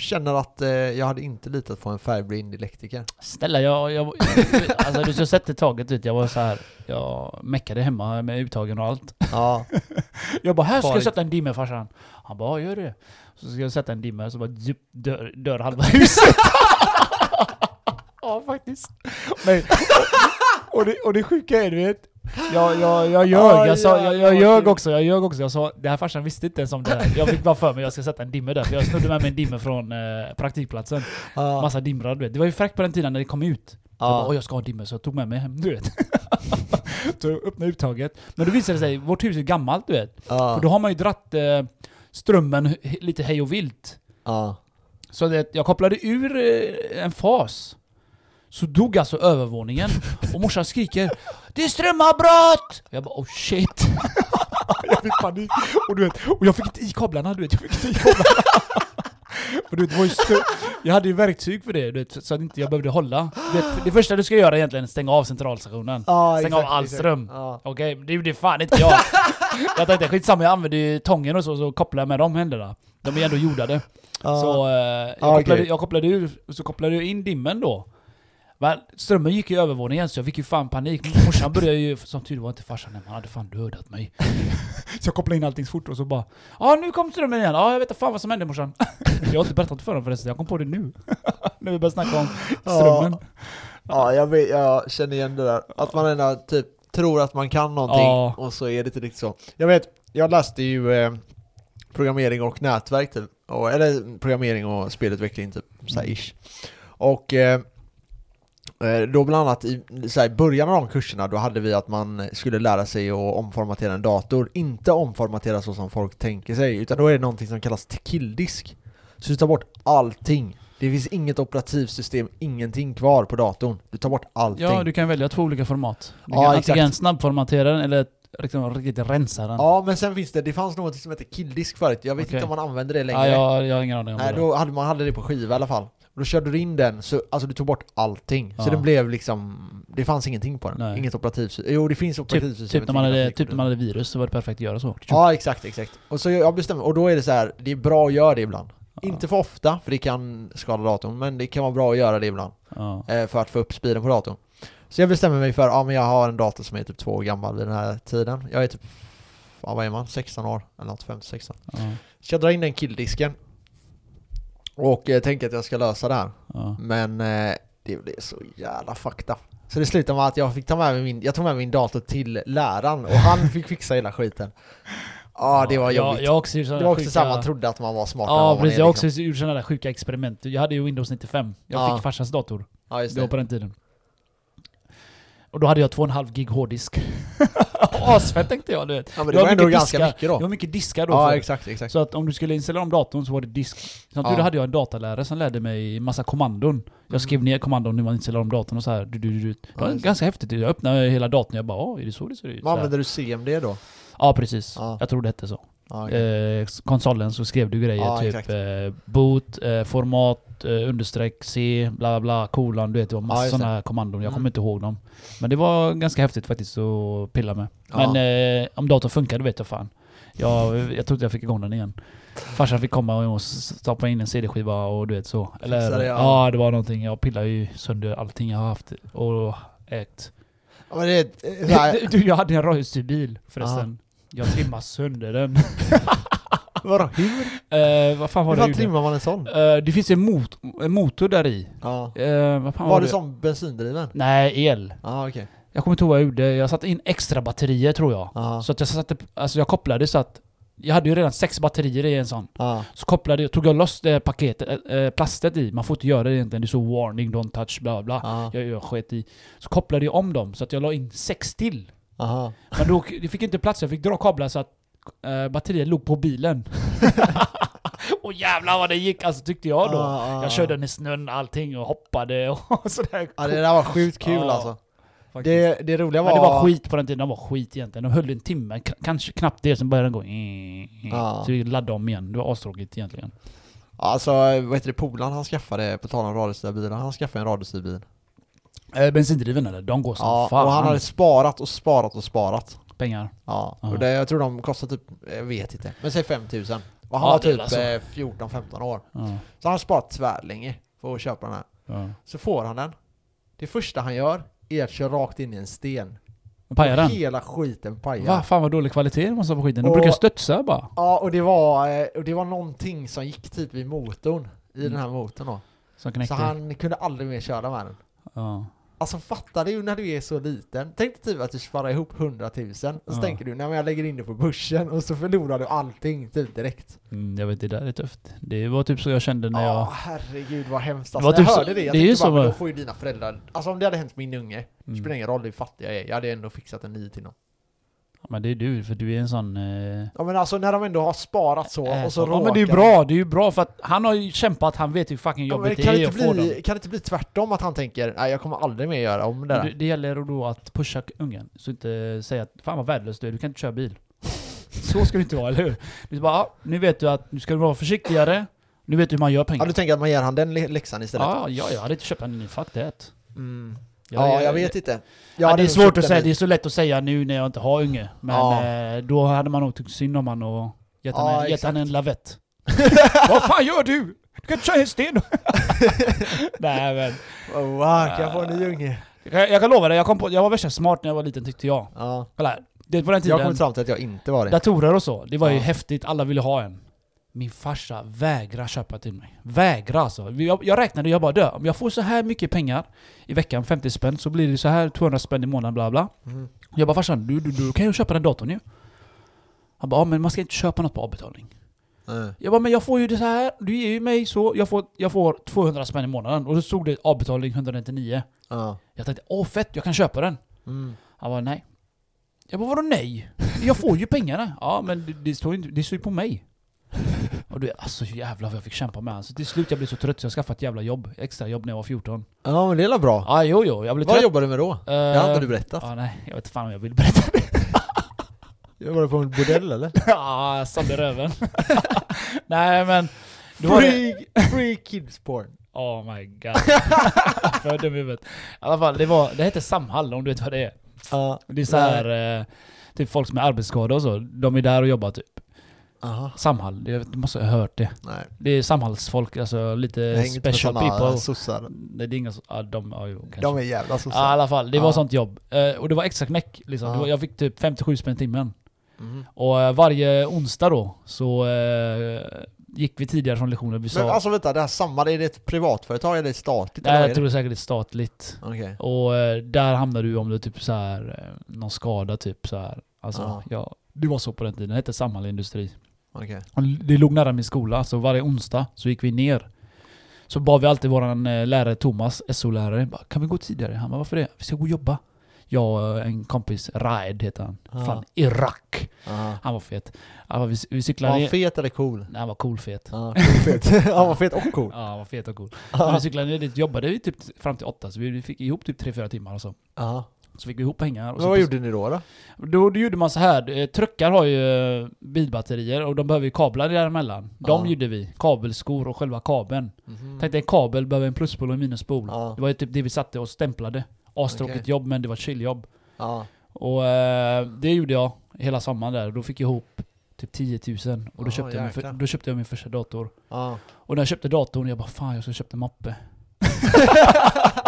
[SPEAKER 1] känner att eh, jag hade inte litat på en färgblind elektriker.
[SPEAKER 2] Snälla, jag... jag alltså du ska sett taget ut. Jag var så här. Jag meckade hemma med uttagen och allt.
[SPEAKER 1] Ja.
[SPEAKER 2] Jag bara 'Här ska jag
[SPEAKER 1] Farligt.
[SPEAKER 2] sätta en dimmer farsan' Han bara 'Ja, gör det' Så ska jag sätta en dimmer så bara zup, dör, dör halva huset. ja faktiskt. Men, och, det, och det sjuka är du vet. Jag, jag, jag ljög,
[SPEAKER 1] Aj,
[SPEAKER 2] jag, sa, jag, jag ljög också, jag ljög också. Jag sa det här farsan visste inte ens om det här. Jag fick bara för mig att jag ska sätta en dimmer där. För jag snodde med mig en dimmer från eh, praktikplatsen.
[SPEAKER 1] Ja.
[SPEAKER 2] Massa dimrar du vet. Det var ju fräckt på den tiden när det kom ut. Jag bara, jag ska ha en dimmer, så jag tog med mig hem, du vet. så jag öppnade uttaget. Men då visade det sig, vårt hus är gammalt du vet.
[SPEAKER 1] Ja.
[SPEAKER 2] För då har man ju dratt eh, strömmen lite hej och vilt.
[SPEAKER 1] Ja.
[SPEAKER 2] Så det, jag kopplade ur eh, en fas. Så dog alltså övervåningen. Och morsan skriker 'Det är strömavbrott!' Jag bara 'Oh shit' Jag fick panik. Och, du vet, och jag fick inte i kablarna, du vet. Jag fick inte i kablarna. För du vet, det var ju stö- jag hade ju verktyg för det, du vet, så att inte jag behövde hålla. Du vet, det första du ska göra egentligen är att stänga av centralstationen.
[SPEAKER 1] Ja,
[SPEAKER 2] Stäng
[SPEAKER 1] exakt,
[SPEAKER 2] av all ström.
[SPEAKER 1] Ja.
[SPEAKER 2] Okej, men det gjorde fan inte jag. jag tänkte skitsamma, jag använde ju tången och så, så kopplade jag med de händerna. De är ändå jordade.
[SPEAKER 1] Ja.
[SPEAKER 2] Så eh, jag,
[SPEAKER 1] Ja,
[SPEAKER 2] kopplade,
[SPEAKER 1] okej.
[SPEAKER 2] jag kopplade ur, så kopplade jag in dimmen då. Men strömmen gick i övervåningen så jag fick ju fan panik. Morsan började ju, som tur var inte farsan hemma, han hade fan dödat mig. så jag kopplade in allting fort och så bara Ja nu kom strömmen igen, ja jag vet inte fan vad som hände morsan. jag har inte berättat för dem förresten, jag kom på det nu. När vi började snacka om strömmen.
[SPEAKER 1] Ja, jag, vet, jag känner igen det där. Att man ändå typ tror att man kan någonting
[SPEAKER 2] Ja.
[SPEAKER 1] och så är det inte riktigt så. Jag vet, jag läste ju eh, programmering och nätverk typ. Och, eller programmering och spelutveckling typ, så här ish. Och eh, då bland annat i så här, början av de kurserna då hade vi att man skulle lära sig att omformatera en dator. Inte omformatera så som folk tänker sig, utan då är det någonting som kallas killdisk. Så du tar bort allting. Det finns inget operativsystem, ingenting kvar på datorn. Du tar bort allting.
[SPEAKER 2] Ja, du kan välja två olika format. Du
[SPEAKER 1] Ja,
[SPEAKER 2] kan antingen snabbformatera den eller liksom riktigt rensa den.
[SPEAKER 1] Ja, men sen finns det, det fanns något som heter killdisk förut. Jag vet
[SPEAKER 2] Okej.
[SPEAKER 1] inte om man använder det längre.
[SPEAKER 2] Ja, jag, jag har ingen aning om
[SPEAKER 1] Nej,
[SPEAKER 2] det.
[SPEAKER 1] då hade man hade det på skiva i alla fall. Och då körde du in den, så alltså du tog bort allting. Så
[SPEAKER 2] Ja.
[SPEAKER 1] den blev liksom, det fanns ingenting på den.
[SPEAKER 2] Nej.
[SPEAKER 1] Inget operativsystem. Jo, det finns operativsystem.
[SPEAKER 2] Typ när, man hade, typ när man hade virus så var det perfekt att göra så.
[SPEAKER 1] Ja, exakt, exakt. Och så jag bestämmer, och då är det så här, det är bra att göra det ibland.
[SPEAKER 2] Ja.
[SPEAKER 1] Inte för ofta, för det kan skada datorn, men det kan vara bra att göra det ibland.
[SPEAKER 2] Ja.
[SPEAKER 1] eh, för att få upp speeden på datorn. Så jag bestämmer mig för, ja men jag har en dator som är typ två år gammal vid den här tiden. Jag är typ, ja, vad är man? 16 år? Eller något, 15-16.
[SPEAKER 2] Ja.
[SPEAKER 1] Så jag drar in den killdisken. Och eh, tänker att jag ska lösa det här.
[SPEAKER 2] Ja.
[SPEAKER 1] Men eh, det blev så jävla fucked up. Så det slutade med att jag fick ta med mig min, jag tog med min dator till läraren och han fick fixa hela skiten. Ja, det var jobbigt.
[SPEAKER 2] Jag, jag också
[SPEAKER 1] det var också
[SPEAKER 2] sjuka...
[SPEAKER 1] så här, man trodde att man var smartare
[SPEAKER 2] Ja
[SPEAKER 1] vad man
[SPEAKER 2] precis,
[SPEAKER 1] är,
[SPEAKER 2] jag har också
[SPEAKER 1] liksom.
[SPEAKER 2] gjort sådana där sjuka experiment. Jag hade ju Windows 95. Jag
[SPEAKER 1] Ja.
[SPEAKER 2] fick farsans dator.
[SPEAKER 1] Ja, just
[SPEAKER 2] Det var
[SPEAKER 1] det.
[SPEAKER 2] på den tiden. Och då hade jag 2,5 gig hårddisk. Asfett tänkte jag du vet.
[SPEAKER 1] Ja men det var ändå ganska mycket
[SPEAKER 2] Jag har
[SPEAKER 1] då.
[SPEAKER 2] mycket diskar då.
[SPEAKER 1] Ja exakt, exakt.
[SPEAKER 2] Så att om du skulle installera om datorn så var det disk. Tur
[SPEAKER 1] Ja.
[SPEAKER 2] hade jag en datalärare som lärde mig massa kommandon. Jag skrev ner kommandon när man installerar om datorn och så här. Du, du, du, du. Det var
[SPEAKER 1] Ja, det.
[SPEAKER 2] ganska häftigt. Jag öppnade hela datorn och jag bara Åh, är det så det ser ut?
[SPEAKER 1] Vad
[SPEAKER 2] här.
[SPEAKER 1] använder du CMD då?
[SPEAKER 2] Ja precis.
[SPEAKER 1] Ja.
[SPEAKER 2] Jag tror det hette så. Eh, konsolen så skrev du grejer
[SPEAKER 1] Ja,
[SPEAKER 2] typ eh, boot, eh, format, eh, understreck, C, bla bla bla, kolon, du vet det var
[SPEAKER 1] just det.
[SPEAKER 2] sådana kommandon. Jag
[SPEAKER 1] Mm.
[SPEAKER 2] kommer inte ihåg dem. Men det var ganska häftigt faktiskt att pilla med. Men eh, om datorn funkade vet jag fan. Jag, jag trodde jag fick igång den igen. Farsan fick komma och stoppa in en CD-skiva och du vet så. Eller,
[SPEAKER 1] ja.
[SPEAKER 2] ja. det var någonting. Jag pillar ju sönder allting jag har haft och ägt.
[SPEAKER 1] Ja, men det är
[SPEAKER 2] Du, jag hade en röjsig bil förresten. Jag trimmade sönder den.
[SPEAKER 1] Vadå? Hur?
[SPEAKER 2] Eh, vad fan var
[SPEAKER 1] Hur
[SPEAKER 2] det jag
[SPEAKER 1] fan
[SPEAKER 2] gjorde?
[SPEAKER 1] trimmar man en sån?
[SPEAKER 2] Eh, det finns en, mot en motor där i.
[SPEAKER 1] Ja.
[SPEAKER 2] Eh, vad fan
[SPEAKER 1] Var
[SPEAKER 2] var,
[SPEAKER 1] det som bensindriven?
[SPEAKER 2] Nej, el.
[SPEAKER 1] Ja okej.
[SPEAKER 2] Jag kommer inte ihåg vad jag gjorde. Jag satte in extra batterier tror jag.
[SPEAKER 1] Ja.
[SPEAKER 2] Så att jag satte, alltså jag kopplade så att jag hade ju redan sex batterier i en sån.
[SPEAKER 1] Ja.
[SPEAKER 2] Så kopplade jag, tog jag loss det paketet, äh, äh, plastet i. Man får inte göra det egentligen. Det är så warning, don't touch, bla bla.
[SPEAKER 1] Ja.
[SPEAKER 2] Jag, jag sket i. Så kopplade jag om dem så att jag la in sex till.
[SPEAKER 1] Aha.
[SPEAKER 2] Men då, det fick inte plats, jag fick dra kablar så att äh, batteriet låg på bilen. och jävlar vad det gick alltså tyckte jag då.
[SPEAKER 1] Ja, ja,
[SPEAKER 2] Jag körde den i snön allting och hoppade och sådär.
[SPEAKER 1] Ja det där var sjukt kul
[SPEAKER 2] Ja,
[SPEAKER 1] alltså. Det, det roliga var...
[SPEAKER 2] Men det var skit på den tiden, de var skit egentligen. De höll en timme, kanske knappt det, sen började den gå
[SPEAKER 1] Ja.
[SPEAKER 2] Så vi laddade om igen. Det var astråkigt egentligen.
[SPEAKER 1] Alltså vad heter det, polaren han skaffade, på tal om radiostyrda bilar, han skaffade en radiostyrd bil.
[SPEAKER 2] Eh, bensindriven eller? De går som
[SPEAKER 1] Ja,
[SPEAKER 2] fan.
[SPEAKER 1] och han hade sparat och sparat och sparat.
[SPEAKER 2] Pengar.
[SPEAKER 1] Ja, och det, jag tror de kostar typ, jag vet inte, men säg 5000. Och han
[SPEAKER 2] Ja,
[SPEAKER 1] var typ
[SPEAKER 2] alltså.
[SPEAKER 1] eh, 14-15 år.
[SPEAKER 2] Ja.
[SPEAKER 1] Så han har sparat tvärlänge för att köpa den här.
[SPEAKER 2] Ja.
[SPEAKER 1] Så får han den. Det första han gör är att köra rakt in i en sten.
[SPEAKER 2] Pajar den?
[SPEAKER 1] Hela skiten pajar.
[SPEAKER 2] Va? Fan vad dålig kvalitet det måste vara på skiten. De
[SPEAKER 1] Och-
[SPEAKER 2] brukar studsa bara.
[SPEAKER 1] Ja, och det var, eh, och det var någonting som gick typ i motorn. I
[SPEAKER 2] Mm.
[SPEAKER 1] den här motorn då. Så han kunde aldrig mer köra med den.
[SPEAKER 2] Ja.
[SPEAKER 1] Alltså fattar du när du är så liten? Tänk dig typ att du sparar ihop 100 000 och så
[SPEAKER 2] Ja.
[SPEAKER 1] tänker du men jag lägger in det på börsen och så förlorar du allting typ direkt.
[SPEAKER 2] Mm, jag vet, det där är tufft. Det var typ så jag kände när
[SPEAKER 1] Ja
[SPEAKER 2] jag...
[SPEAKER 1] herregud vad hemskt alltså. När jag
[SPEAKER 2] typ så-
[SPEAKER 1] hörde det, jag
[SPEAKER 2] det är ju
[SPEAKER 1] tänkte bara men då får ju dina föräldrar, alltså om det hade hänt min unge,
[SPEAKER 2] Mm.
[SPEAKER 1] spelar ingen roll hur fattig jag är, jag hade ändå fixat en ny till dem.
[SPEAKER 2] Men det är du, för du är en sån... Eh...
[SPEAKER 1] Ja men alltså när de ändå har sparat så och så
[SPEAKER 2] ja men det är ju
[SPEAKER 1] råkar-
[SPEAKER 2] bra, det är ju bra för att han har ju kämpat, han vet hur fucking
[SPEAKER 1] Ja,
[SPEAKER 2] jobbigt
[SPEAKER 1] kan,
[SPEAKER 2] det
[SPEAKER 1] det
[SPEAKER 2] är att få dem.
[SPEAKER 1] kan det inte bli tvärtom att han tänker nej jag kommer aldrig mer göra om det
[SPEAKER 2] Det,
[SPEAKER 1] där?
[SPEAKER 2] det gäller då att pusha ungen, så inte säga att fan vad värdelös du är, du kan inte köra bil. Så ska det inte vara, eller hur? Du bara, ja, nu vet du att nu ska du vara försiktigare, nu vet du hur man gör
[SPEAKER 1] Ja
[SPEAKER 2] pengar.
[SPEAKER 1] du tänker att man ger han den läxan istället?
[SPEAKER 2] Ja, ja, jag hade inte köpt en ny, fuck that.
[SPEAKER 1] Mm.
[SPEAKER 2] Jag-
[SPEAKER 1] Ja,
[SPEAKER 2] jag-
[SPEAKER 1] jag vet inte. Jag
[SPEAKER 2] Ja, det är svårt att säga, det är så lätt att säga nu när jag inte har unge. Men
[SPEAKER 1] Ja.
[SPEAKER 2] eh, då hade man nog tyckt synd om han och gett
[SPEAKER 1] Ja,
[SPEAKER 2] han en, gett han en lavett. Vad fan gör du? Du kan inte köra en sten! Nej men,
[SPEAKER 1] Oh, wow, kan jag få en ny unge?
[SPEAKER 2] jag kan, jag lova dig, jag, kom på, jag var värsta smart när jag var liten tyckte jag.
[SPEAKER 1] Ja.
[SPEAKER 2] Kolla här. Det på den
[SPEAKER 1] Jag
[SPEAKER 2] tiden,
[SPEAKER 1] kommit fram till att jag inte var det.
[SPEAKER 2] datorer och så, det var ju
[SPEAKER 1] Ja.
[SPEAKER 2] häftigt, alla ville ha en. Min farsa vägrar köpa till mig. Vägrar alltså. Jag, jag räknade, jag bara dö. Om jag får så här mycket pengar i veckan, 50 spänn, så blir det så här 200 spänn i månaden, bla bla.
[SPEAKER 1] Mm.
[SPEAKER 2] Jag bara farsan, du, du, du kan ju köpa den datorn ju. Han bara, ja, men man ska inte köpa något på avbetalning.
[SPEAKER 1] Nej.
[SPEAKER 2] Jag bara, men jag får ju det så här. du ger ju mig så, jag får, jag får 200 spänn i månaden. Och så stod det avbetalning 199.
[SPEAKER 1] Ja.
[SPEAKER 2] Jag tänkte, åh fett, jag kan köpa den.
[SPEAKER 1] Mm.
[SPEAKER 2] Han bara, nej. Jag bara, vadå nej? Jag får ju pengarna. Ja, men det, det står ju inte- det står ju på mig. Och du, alltså jävlar vad jag fick kämpa med alltså, Till slut jag blev så trött så jag skaffade ett jävla jobb. Extra jobb när jag var 14.
[SPEAKER 1] ja, men det är bra.
[SPEAKER 2] Ja, jo, jo, jag blev
[SPEAKER 1] Vad
[SPEAKER 2] trött.
[SPEAKER 1] jobbar du med då?
[SPEAKER 2] Eh,
[SPEAKER 1] Det har inte du berättat.
[SPEAKER 2] Ja, nej, jag vet inte fan om jag vill berätta det.
[SPEAKER 1] Jobbar du på en bordell eller?
[SPEAKER 2] Ja, jag sålde röven. Nej men... Då var det...
[SPEAKER 1] Free, free kids porn.
[SPEAKER 2] Oh my god. För dum i huvudet. I alla fall, det, var, det heter Samhall om du vet vad det är.
[SPEAKER 1] Ja.
[SPEAKER 2] Det är så här, eh, typ folk som är arbetsskadade och så. De är där och jobbar typ.
[SPEAKER 1] Aha.
[SPEAKER 2] Samhall, det, du måste ha hört det.
[SPEAKER 1] Nej.
[SPEAKER 2] Det är Samhallsfolk, alltså lite special people.
[SPEAKER 1] sossar.
[SPEAKER 2] Nej, det är inga så, ja, de, ja, jo, kanske.
[SPEAKER 1] De är jävla
[SPEAKER 2] Ja, i
[SPEAKER 1] sossar.
[SPEAKER 2] alla fall, det var
[SPEAKER 1] Ja.
[SPEAKER 2] sånt jobb. Eh, och det var extra knäck liksom. Det var, jag fick typ 57 spänn i timmen.
[SPEAKER 1] Mm.
[SPEAKER 2] Och eh, varje onsdag då så eh, gick vi tidigare från lektionen. Vi sa...
[SPEAKER 1] Men alltså vänta, det här samma, är det ett privatföretag eller ett statligt?
[SPEAKER 2] nej, jag
[SPEAKER 1] är
[SPEAKER 2] tror det är säkert ett statligt.
[SPEAKER 1] det? Okej.
[SPEAKER 2] Och där hamnar du om du typ så här någon skada typ så här. Alltså,
[SPEAKER 1] ja.
[SPEAKER 2] Det var så på den tiden. Det hette Samhall Industri. Och det låg nära min skola, så varje onsdag så gick vi ner. Så bad vi alltid våran eh, lärare Thomas, SO-lärare, kan vi gå tidigare? Han bara, varför det? Vi ska gå och jobba. Jag och en kompis, Raed heter han.
[SPEAKER 1] Ja.
[SPEAKER 2] Från Irak.
[SPEAKER 1] Ja.
[SPEAKER 2] Han var fet. Ja, vi, vi
[SPEAKER 1] Var
[SPEAKER 2] cyklade
[SPEAKER 1] han
[SPEAKER 2] ner...
[SPEAKER 1] fet eller cool?
[SPEAKER 2] Nej, han var cool fet.
[SPEAKER 1] Ja, cool fet. Han var fet och cool.
[SPEAKER 2] Ja, han var fet och cool. Men vi cyklade ner dit, jobbade vi typ fram till åtta, så vi fick ihop typ 3-4 timmar och så.
[SPEAKER 1] Ja.
[SPEAKER 2] Så fick vi ihop pengar. Och så
[SPEAKER 1] vad gjorde ni då? då?
[SPEAKER 2] Då, då gjorde man så här. eh, truckar har ju eh, bilbatterier och de behöver ju kablar däremellan. De
[SPEAKER 1] Ja.
[SPEAKER 2] gjorde vi. Kabelskor och själva kabeln.
[SPEAKER 1] Mhm.
[SPEAKER 2] Tänkte en kabel behöver en pluspol och en minuspol.
[SPEAKER 1] Ja.
[SPEAKER 2] Det var ju typ det vi satte och stämplade. Astråkigt
[SPEAKER 1] Okej.
[SPEAKER 2] jobb men det var ett chilljobb.
[SPEAKER 1] Ja.
[SPEAKER 2] Och eh, det gjorde jag hela sommaren där. Då fick jag ihop typ 10 000. Och då,
[SPEAKER 1] Ja,
[SPEAKER 2] köpte jag min, för, då köpte jag min första dator.
[SPEAKER 1] Ja.
[SPEAKER 2] Och när jag köpte datorn, jag bara fan jag ska köpa en mappe.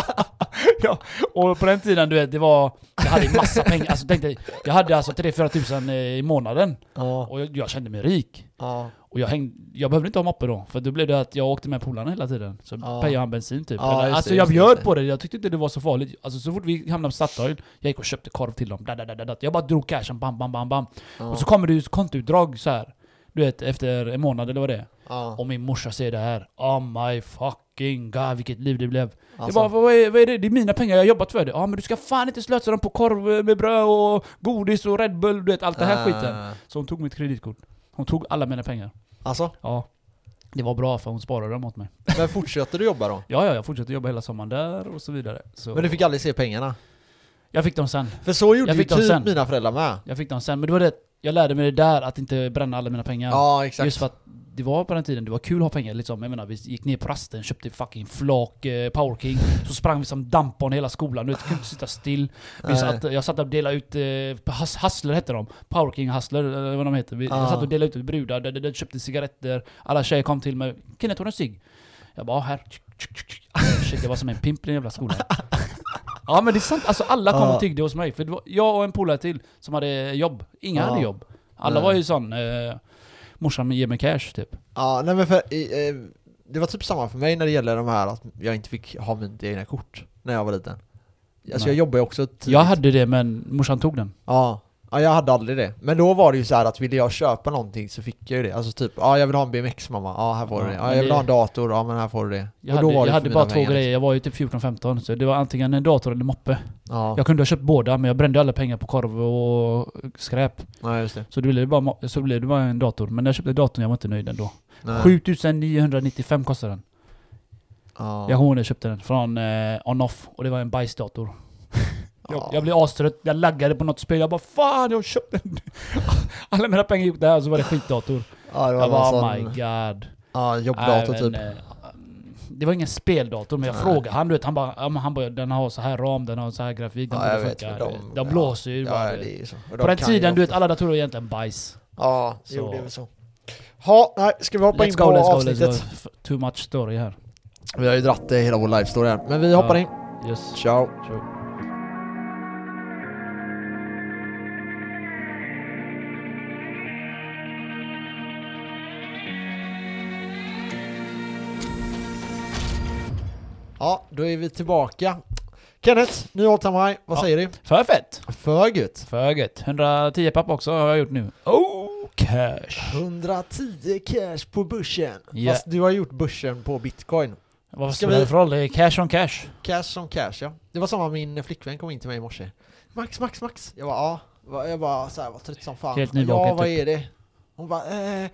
[SPEAKER 2] ja, och på den tiden du vet, det var... Jag hade ju massa pengar. Alltså tänkte, jag hade alltså 3-4 tusen i månaden.
[SPEAKER 1] Ja.
[SPEAKER 2] Och jag, jag kände mig rik.
[SPEAKER 1] Ja.
[SPEAKER 2] Och jag, hängde, jag behövde inte ha mappe då, för då blev det att jag åkte med polarna hela tiden. Så
[SPEAKER 1] Ja.
[SPEAKER 2] pejade han bensin typ.
[SPEAKER 1] Ja,
[SPEAKER 2] Eller, alltså
[SPEAKER 1] det,
[SPEAKER 2] jag bjöd på det, jag tyckte inte det var så farligt. Alltså så fort vi hamnade på Statoil, jag gick och köpte korv till dem. Da, da, da, da. Jag bara drog cashen, bam, bam, bam, bam.
[SPEAKER 1] Ja.
[SPEAKER 2] Och så kommer det ju kontoutdrag så här. Du vet, efter en månad eller vad det är.
[SPEAKER 1] Ja.
[SPEAKER 2] Och min morsa säger det här. Oh my fucking god, vilket liv det blev.
[SPEAKER 1] Alltså.
[SPEAKER 2] Jag bara, vad är, vad är det? Det är mina pengar, jag har jobbat för det. Ja men du ska fan inte slösa dem på korv med bröd och godis och Red Bull, du vet allt det här skiten.
[SPEAKER 1] Äh,
[SPEAKER 2] Så hon tog mitt kreditkort. Hon tog alla mina pengar.
[SPEAKER 1] Alltså,
[SPEAKER 2] Ja. Det var bra för hon sparade dem åt mig.
[SPEAKER 1] men fortsätter du jobba då?
[SPEAKER 2] Ja, ja, jag fortsatte jobba hela sommaren där och så vidare. Så
[SPEAKER 1] Men du fick aldrig se pengarna?
[SPEAKER 2] Jag fick dem sen.
[SPEAKER 1] För så gjorde
[SPEAKER 2] Jag
[SPEAKER 1] ju typ
[SPEAKER 2] sen.
[SPEAKER 1] mina föräldrar med.
[SPEAKER 2] Jag fick dem sen. Men det var det, jag lärde mig det där att inte bränna alla mina pengar.
[SPEAKER 1] Ja, exakt.
[SPEAKER 2] Just för att det var på den tiden, det var kul att ha pengar liksom. Jag menar, vi gick ner på rasten, köpte fucking flak eh, Power King. Så sprang vi som dampon hela skolan, du vet, kunde inte sitta still. Vi satt, jag satt och delade ut, eh, hus- hustler hette de. Power King hustler, eller vad de heter. Vi,
[SPEAKER 1] Ja.
[SPEAKER 2] Jag satt och delade ut till brudar, de, de, de köpte cigaretter. Alla tjejer kom till mig. Kenneth, har du en cigg? Jag bara, "Ja, här. Shit, jag var som en pimp i den jävla skolan. Ja men det är sant, alltså alla kom och tiggde hos mig. För det var jag och en polare till som hade jobb. Inga hade jobb. Alla var ju sån, eh, morsan ger mig cash typ.
[SPEAKER 1] Ja, nej men för, eh, det var typ samma för mig när det gäller de här att jag inte fick ha mitt egna kort när jag var liten. Alltså
[SPEAKER 2] Nej.
[SPEAKER 1] jag jobbade ju också tidigt.
[SPEAKER 2] Jag hade det men morsan tog den.
[SPEAKER 1] Ja. Ja, jag hade aldrig det. Men då var det ju så här att ville jag köpa någonting så fick jag ju det. Alltså typ, ja jag vill ha en BMX mamma, ja här får du
[SPEAKER 2] Ja,
[SPEAKER 1] det. Ja
[SPEAKER 2] men
[SPEAKER 1] jag vill ha en dator, ja men här får du det.
[SPEAKER 2] Jag
[SPEAKER 1] Och
[SPEAKER 2] hade,
[SPEAKER 1] då var
[SPEAKER 2] jag
[SPEAKER 1] det
[SPEAKER 2] hade
[SPEAKER 1] för
[SPEAKER 2] bara två
[SPEAKER 1] pengar,
[SPEAKER 2] grejer, jag var ju typ 14-15 så det var antingen en dator eller moppe.
[SPEAKER 1] Liksom. Ja,
[SPEAKER 2] Jag kunde ha köpt båda men jag brände alla pengar på korv och skräp.
[SPEAKER 1] ja just det.
[SPEAKER 2] Så det blev bara, så blev det bara en dator. Men när jag köpte datorn jag var inte nöjd ändå.
[SPEAKER 1] Nej.
[SPEAKER 2] 7995 kostade den.
[SPEAKER 1] Ja.
[SPEAKER 2] Jag kommer ihåg när jag köpte den från eh, On-Off och det var en bajsdator. Jag,
[SPEAKER 1] Ja.
[SPEAKER 2] jag blev astrött, jag laggade på något spel, jag bara fan jag har köpt den! Alla mina pengar gick där så var det skitdator.
[SPEAKER 1] Ja, det var
[SPEAKER 2] Jag bara
[SPEAKER 1] någon
[SPEAKER 2] oh my
[SPEAKER 1] sån,
[SPEAKER 2] god.
[SPEAKER 1] ja, jobbdator
[SPEAKER 2] Nej, men,
[SPEAKER 1] typ.
[SPEAKER 2] eh, Det var ingen speldator men jag
[SPEAKER 1] Nej.
[SPEAKER 2] frågade han du vet, han bara, ja, han bara den har så här ram, den har så här grafik, den
[SPEAKER 1] Ja, jag
[SPEAKER 2] borde
[SPEAKER 1] vet,
[SPEAKER 2] funka. De,
[SPEAKER 1] de-
[SPEAKER 2] blåser ju bara. På
[SPEAKER 1] de
[SPEAKER 2] den tiden, du vet alla datorer är egentligen bajs.
[SPEAKER 1] Ja,
[SPEAKER 2] Så-
[SPEAKER 1] jo det är väl så. Ha, nej, ska vi hoppa in
[SPEAKER 2] Let's
[SPEAKER 1] på
[SPEAKER 2] go, let's go,
[SPEAKER 1] avsnittet?
[SPEAKER 2] let's go. Too much story här.
[SPEAKER 1] Vi har ju dratt eh, hela vår live story här, men vi hoppar
[SPEAKER 2] Ja.
[SPEAKER 1] in.
[SPEAKER 2] Yes.
[SPEAKER 1] Ciao.
[SPEAKER 2] Sure.
[SPEAKER 1] Ja, då är vi tillbaka. Kenneth, ny all time high. Vad
[SPEAKER 2] Ja.
[SPEAKER 1] säger du?
[SPEAKER 2] För fett!
[SPEAKER 1] För gött.
[SPEAKER 2] För gött. 110 papp också har jag gjort nu. Oh, cash!
[SPEAKER 1] 110 cash på börsen.
[SPEAKER 2] Ja.
[SPEAKER 1] Fast du har gjort börsen på bitcoin.
[SPEAKER 2] Vad
[SPEAKER 1] Ska
[SPEAKER 2] spelar
[SPEAKER 1] vi-
[SPEAKER 2] det för roll? Det är cash on cash.
[SPEAKER 1] Cash som cash ja. Det var samma min flickvän kom in till mig i morse. Max, Max, Max. Jag bara ja. Jag bara så här, var trött som fan.
[SPEAKER 2] Helt nyvaken,
[SPEAKER 1] Ja, vad
[SPEAKER 2] typ.
[SPEAKER 1] är det? Hon bara eh,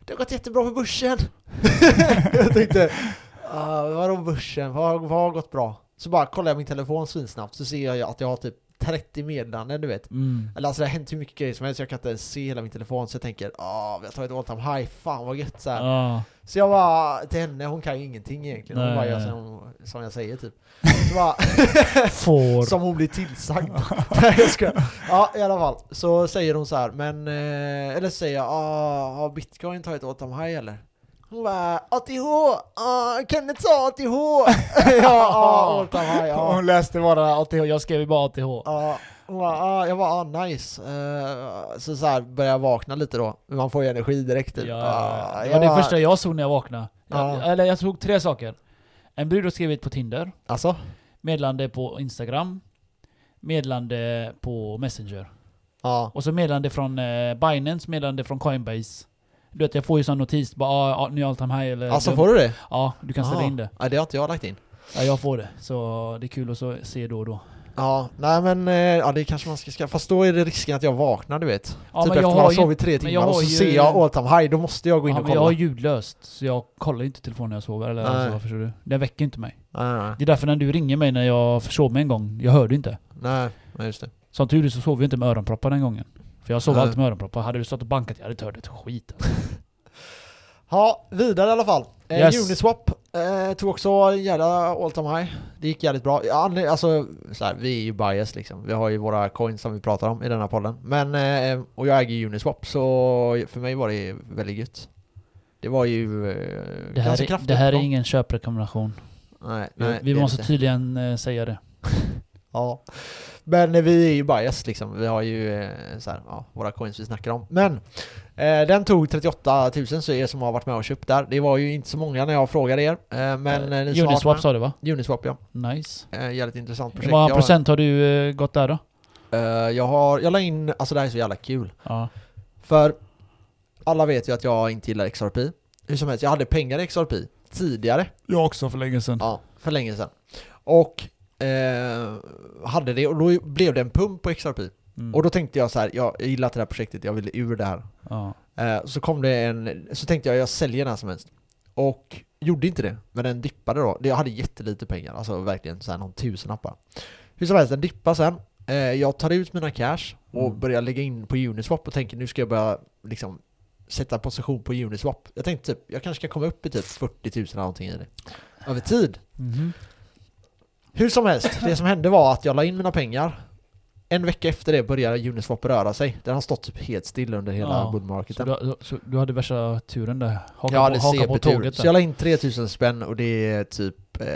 [SPEAKER 1] det har gått jättebra på börsen. jag tänkte, uh, börsen? Vad, vad har gått bra? Så bara kollar jag min telefon svinsnabbt så ser jag att jag har typ 30 meddelanden du vet.
[SPEAKER 2] Mm.
[SPEAKER 1] Eller alltså det har hänt hur mycket grejer som helst så jag kan inte ens se hela min telefon så jag tänker ah vi har tagit all time high, fan vad gött så här.
[SPEAKER 2] Ja.
[SPEAKER 1] Så jag bara till henne, hon kan ju ingenting egentligen. Hon
[SPEAKER 2] Nej,
[SPEAKER 1] bara gör som, som jag säger typ. Så bara,
[SPEAKER 2] Får.
[SPEAKER 1] som hon blir tillsagd. Nej jag ska. Ja i alla fall. Så säger hon så här, men, eh, eller så säger jag, ah, har bitcoin tagit all time high eller? Hon bara, ATH! Ah, Kenneth sa ATH! ja, time high, ja.
[SPEAKER 2] Hon läste bara ATH, jag skrev ju bara ATH.
[SPEAKER 1] Ja, hon bara, ah, jag var ah, nice. Eh, så så här började jag vakna lite då. Man får ju energi direkt typ.
[SPEAKER 2] Ja,
[SPEAKER 1] Ah,
[SPEAKER 2] det var det första jag såg när jag vaknade. Jag,
[SPEAKER 1] Ja.
[SPEAKER 2] Eller jag tog tre saker. En brud har skrivit på Tinder,
[SPEAKER 1] Alltså?
[SPEAKER 2] meddelande på Instagram, meddelande på Messenger. Och så meddelande från eh, Binance, meddelande från Coinbase. Du vet jag får ju sån notis, bara ah, ah, nu är allt time high eller...
[SPEAKER 1] Alltså får du det?
[SPEAKER 2] Ja, du kan ställa
[SPEAKER 1] Aha.
[SPEAKER 2] in det.
[SPEAKER 1] Ja, det har inte jag lagt in.
[SPEAKER 2] Ja, jag får det. Så det är kul att så se då och då.
[SPEAKER 1] Ja, nej men eh, ja, det kanske man ska skaffa. Fast då är det risken att jag vaknar du vet.
[SPEAKER 2] Ja,
[SPEAKER 1] typ efter
[SPEAKER 2] jag
[SPEAKER 1] man har sovit tre
[SPEAKER 2] jag
[SPEAKER 1] timmar och så
[SPEAKER 2] ju-
[SPEAKER 1] ser jag all time high, då måste jag gå in
[SPEAKER 2] Ja,
[SPEAKER 1] och
[SPEAKER 2] men jag
[SPEAKER 1] kolla.
[SPEAKER 2] har ljudlöst, så jag kollar inte telefonen när jag sover eller
[SPEAKER 1] Nej.
[SPEAKER 2] så, förstår du? Den väcker inte mig.
[SPEAKER 1] Nej, nej,
[SPEAKER 2] Det är därför när du ringer mig när jag försov mig en gång, jag hörde inte.
[SPEAKER 1] nej, nej, just det.
[SPEAKER 2] Som tur är så sov jag inte med öronproppar den gången. För jag sov
[SPEAKER 1] Nej.
[SPEAKER 2] alltid med öronproppar. Hade du stått och bankat, jag hade inte hört ett skit.
[SPEAKER 1] Ja, vidare i alla fall. Eh,
[SPEAKER 2] Yes.
[SPEAKER 1] Uniswap eh, tog också jävla all time high. Det gick jävligt bra. Ja, alltså, så här, vi är ju bias liksom. Vi har ju våra coins som vi pratar om i den här podden. Men, eh, och jag äger ju Uniswap, så för mig var det väldigt gött. Det var ju eh,
[SPEAKER 2] Det här, är, det här är ingen köprekommendation.
[SPEAKER 1] Nej, nej,
[SPEAKER 2] vi måste tydligen eh, säga det.
[SPEAKER 1] Ja. Men eh, vi är ju bias liksom. Vi har ju eh, så här, ja, våra coins vi snackar om. Men eh, den tog 38 000 så er som har varit med och köpt där. Det var ju inte så många när jag frågade er. Eh, men eh, varit
[SPEAKER 2] Uniswap sa du va?
[SPEAKER 1] Uniswap ja.
[SPEAKER 2] Nice.
[SPEAKER 1] Eh, jävligt intressant
[SPEAKER 2] Hur
[SPEAKER 1] projekt.
[SPEAKER 2] många
[SPEAKER 1] Jag,
[SPEAKER 2] procent har du eh, gått där då?
[SPEAKER 1] eh, jag har, jag la in, alltså det här är så jävla kul.
[SPEAKER 2] Ja.
[SPEAKER 1] För alla vet ju att jag inte gillar XRP. Hur som helst, jag hade pengar i XRP tidigare.
[SPEAKER 2] Jag också för länge sedan.
[SPEAKER 1] Ja, för länge sedan. Och eh, hade det och då blev det en pump på XRP.
[SPEAKER 2] Mm.
[SPEAKER 1] Och då tänkte jag så här, jag gillar inte det här projektet, jag vill ur det här.
[SPEAKER 2] ja.
[SPEAKER 1] Eh, så kom det en, så tänkte jag jag säljer den här som helst. Och gjorde inte det, men den dippade då. Jag hade jättelite pengar, alltså verkligen så här någon tusenlapp. Hur som helst, den dippar sen. Eh, jag tar ut mina cash och
[SPEAKER 2] Mm.
[SPEAKER 1] börjar lägga in på Uniswap och tänker nu ska jag börja liksom sätta position på Uniswap. Jag tänkte typ, jag kanske ska komma upp i typ 40 000 eller någonting i det. Över tid.
[SPEAKER 2] Mhm.
[SPEAKER 1] Hur som helst, det som hände var att jag la in mina pengar. En vecka efter det började Uniswap röra sig. Den har stått typ helt still under hela
[SPEAKER 2] Ja, Så
[SPEAKER 1] bullmarketen.
[SPEAKER 2] du, så du hade värsta turen där? Haka
[SPEAKER 1] Jag
[SPEAKER 2] på,
[SPEAKER 1] hade
[SPEAKER 2] haka på tåget
[SPEAKER 1] Så jag la in 3000 spänn och det är typ, eh,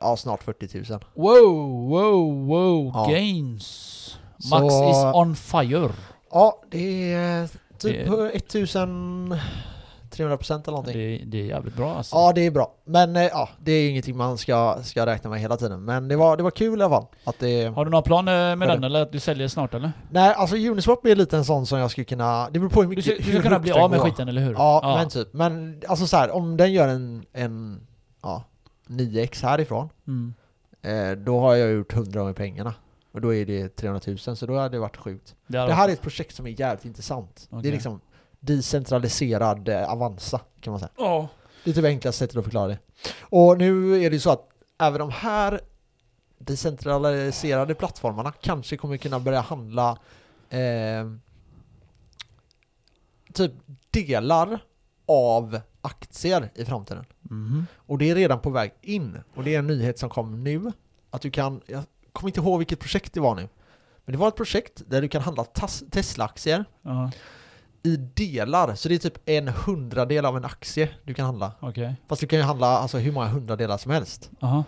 [SPEAKER 1] ja snart 40 000.
[SPEAKER 2] Wow, wow, wow,
[SPEAKER 1] Ja.
[SPEAKER 2] gains!
[SPEAKER 1] Så-
[SPEAKER 2] Max is on fire.
[SPEAKER 1] Ja, det är typ
[SPEAKER 2] Det-
[SPEAKER 1] 1300% eller någonting.
[SPEAKER 2] Det, det är jävligt bra alltså.
[SPEAKER 1] Ja, det är bra. Men eh, ja, det är ingenting man ska, ska räkna med hela tiden. Men det var, det var kul i alla fall. Att det,
[SPEAKER 2] Har du några planer med
[SPEAKER 1] Vad är
[SPEAKER 2] den eller att du säljer snart eller?
[SPEAKER 1] nej, alltså Uniswap är lite en sån som jag skulle kunna... Det beror på hur
[SPEAKER 2] Du
[SPEAKER 1] mycket...
[SPEAKER 2] ska, du ska kunna bli av med
[SPEAKER 1] går.
[SPEAKER 2] skiten eller hur?
[SPEAKER 1] Ja, men typ. Men alltså så här, om den gör en, en ja, 9x härifrån,
[SPEAKER 2] Mm.
[SPEAKER 1] eh, då har jag gjort 100 gånger pengarna. Och då är det 300 000, så då hade det varit sjukt.
[SPEAKER 2] Det,
[SPEAKER 1] Det här är ett projekt som är jävligt intressant. Det
[SPEAKER 2] Okej.
[SPEAKER 1] är liksom decentraliserad eh, Avanza, kan man säga.
[SPEAKER 2] Ja.
[SPEAKER 1] Det är typ enklaste sättet att förklara det. Och nu är det ju så att även de här decentraliserade plattformarna kanske kommer kunna börja handla eh, typ delar av aktier i framtiden.
[SPEAKER 2] Mhm.
[SPEAKER 1] Och det är redan på väg in. Och det är en nyhet som kom nu. Att du kan, jag kommer inte ihåg vilket projekt det var nu. Men det var ett projekt där du kan handla Tesla-aktier
[SPEAKER 2] Ja,
[SPEAKER 1] i delar. Så det är typ en hundradel av en aktie du kan handla.
[SPEAKER 2] okej.
[SPEAKER 1] Fast du kan ju handla alltså hur många hundradelar som helst.
[SPEAKER 2] Aha.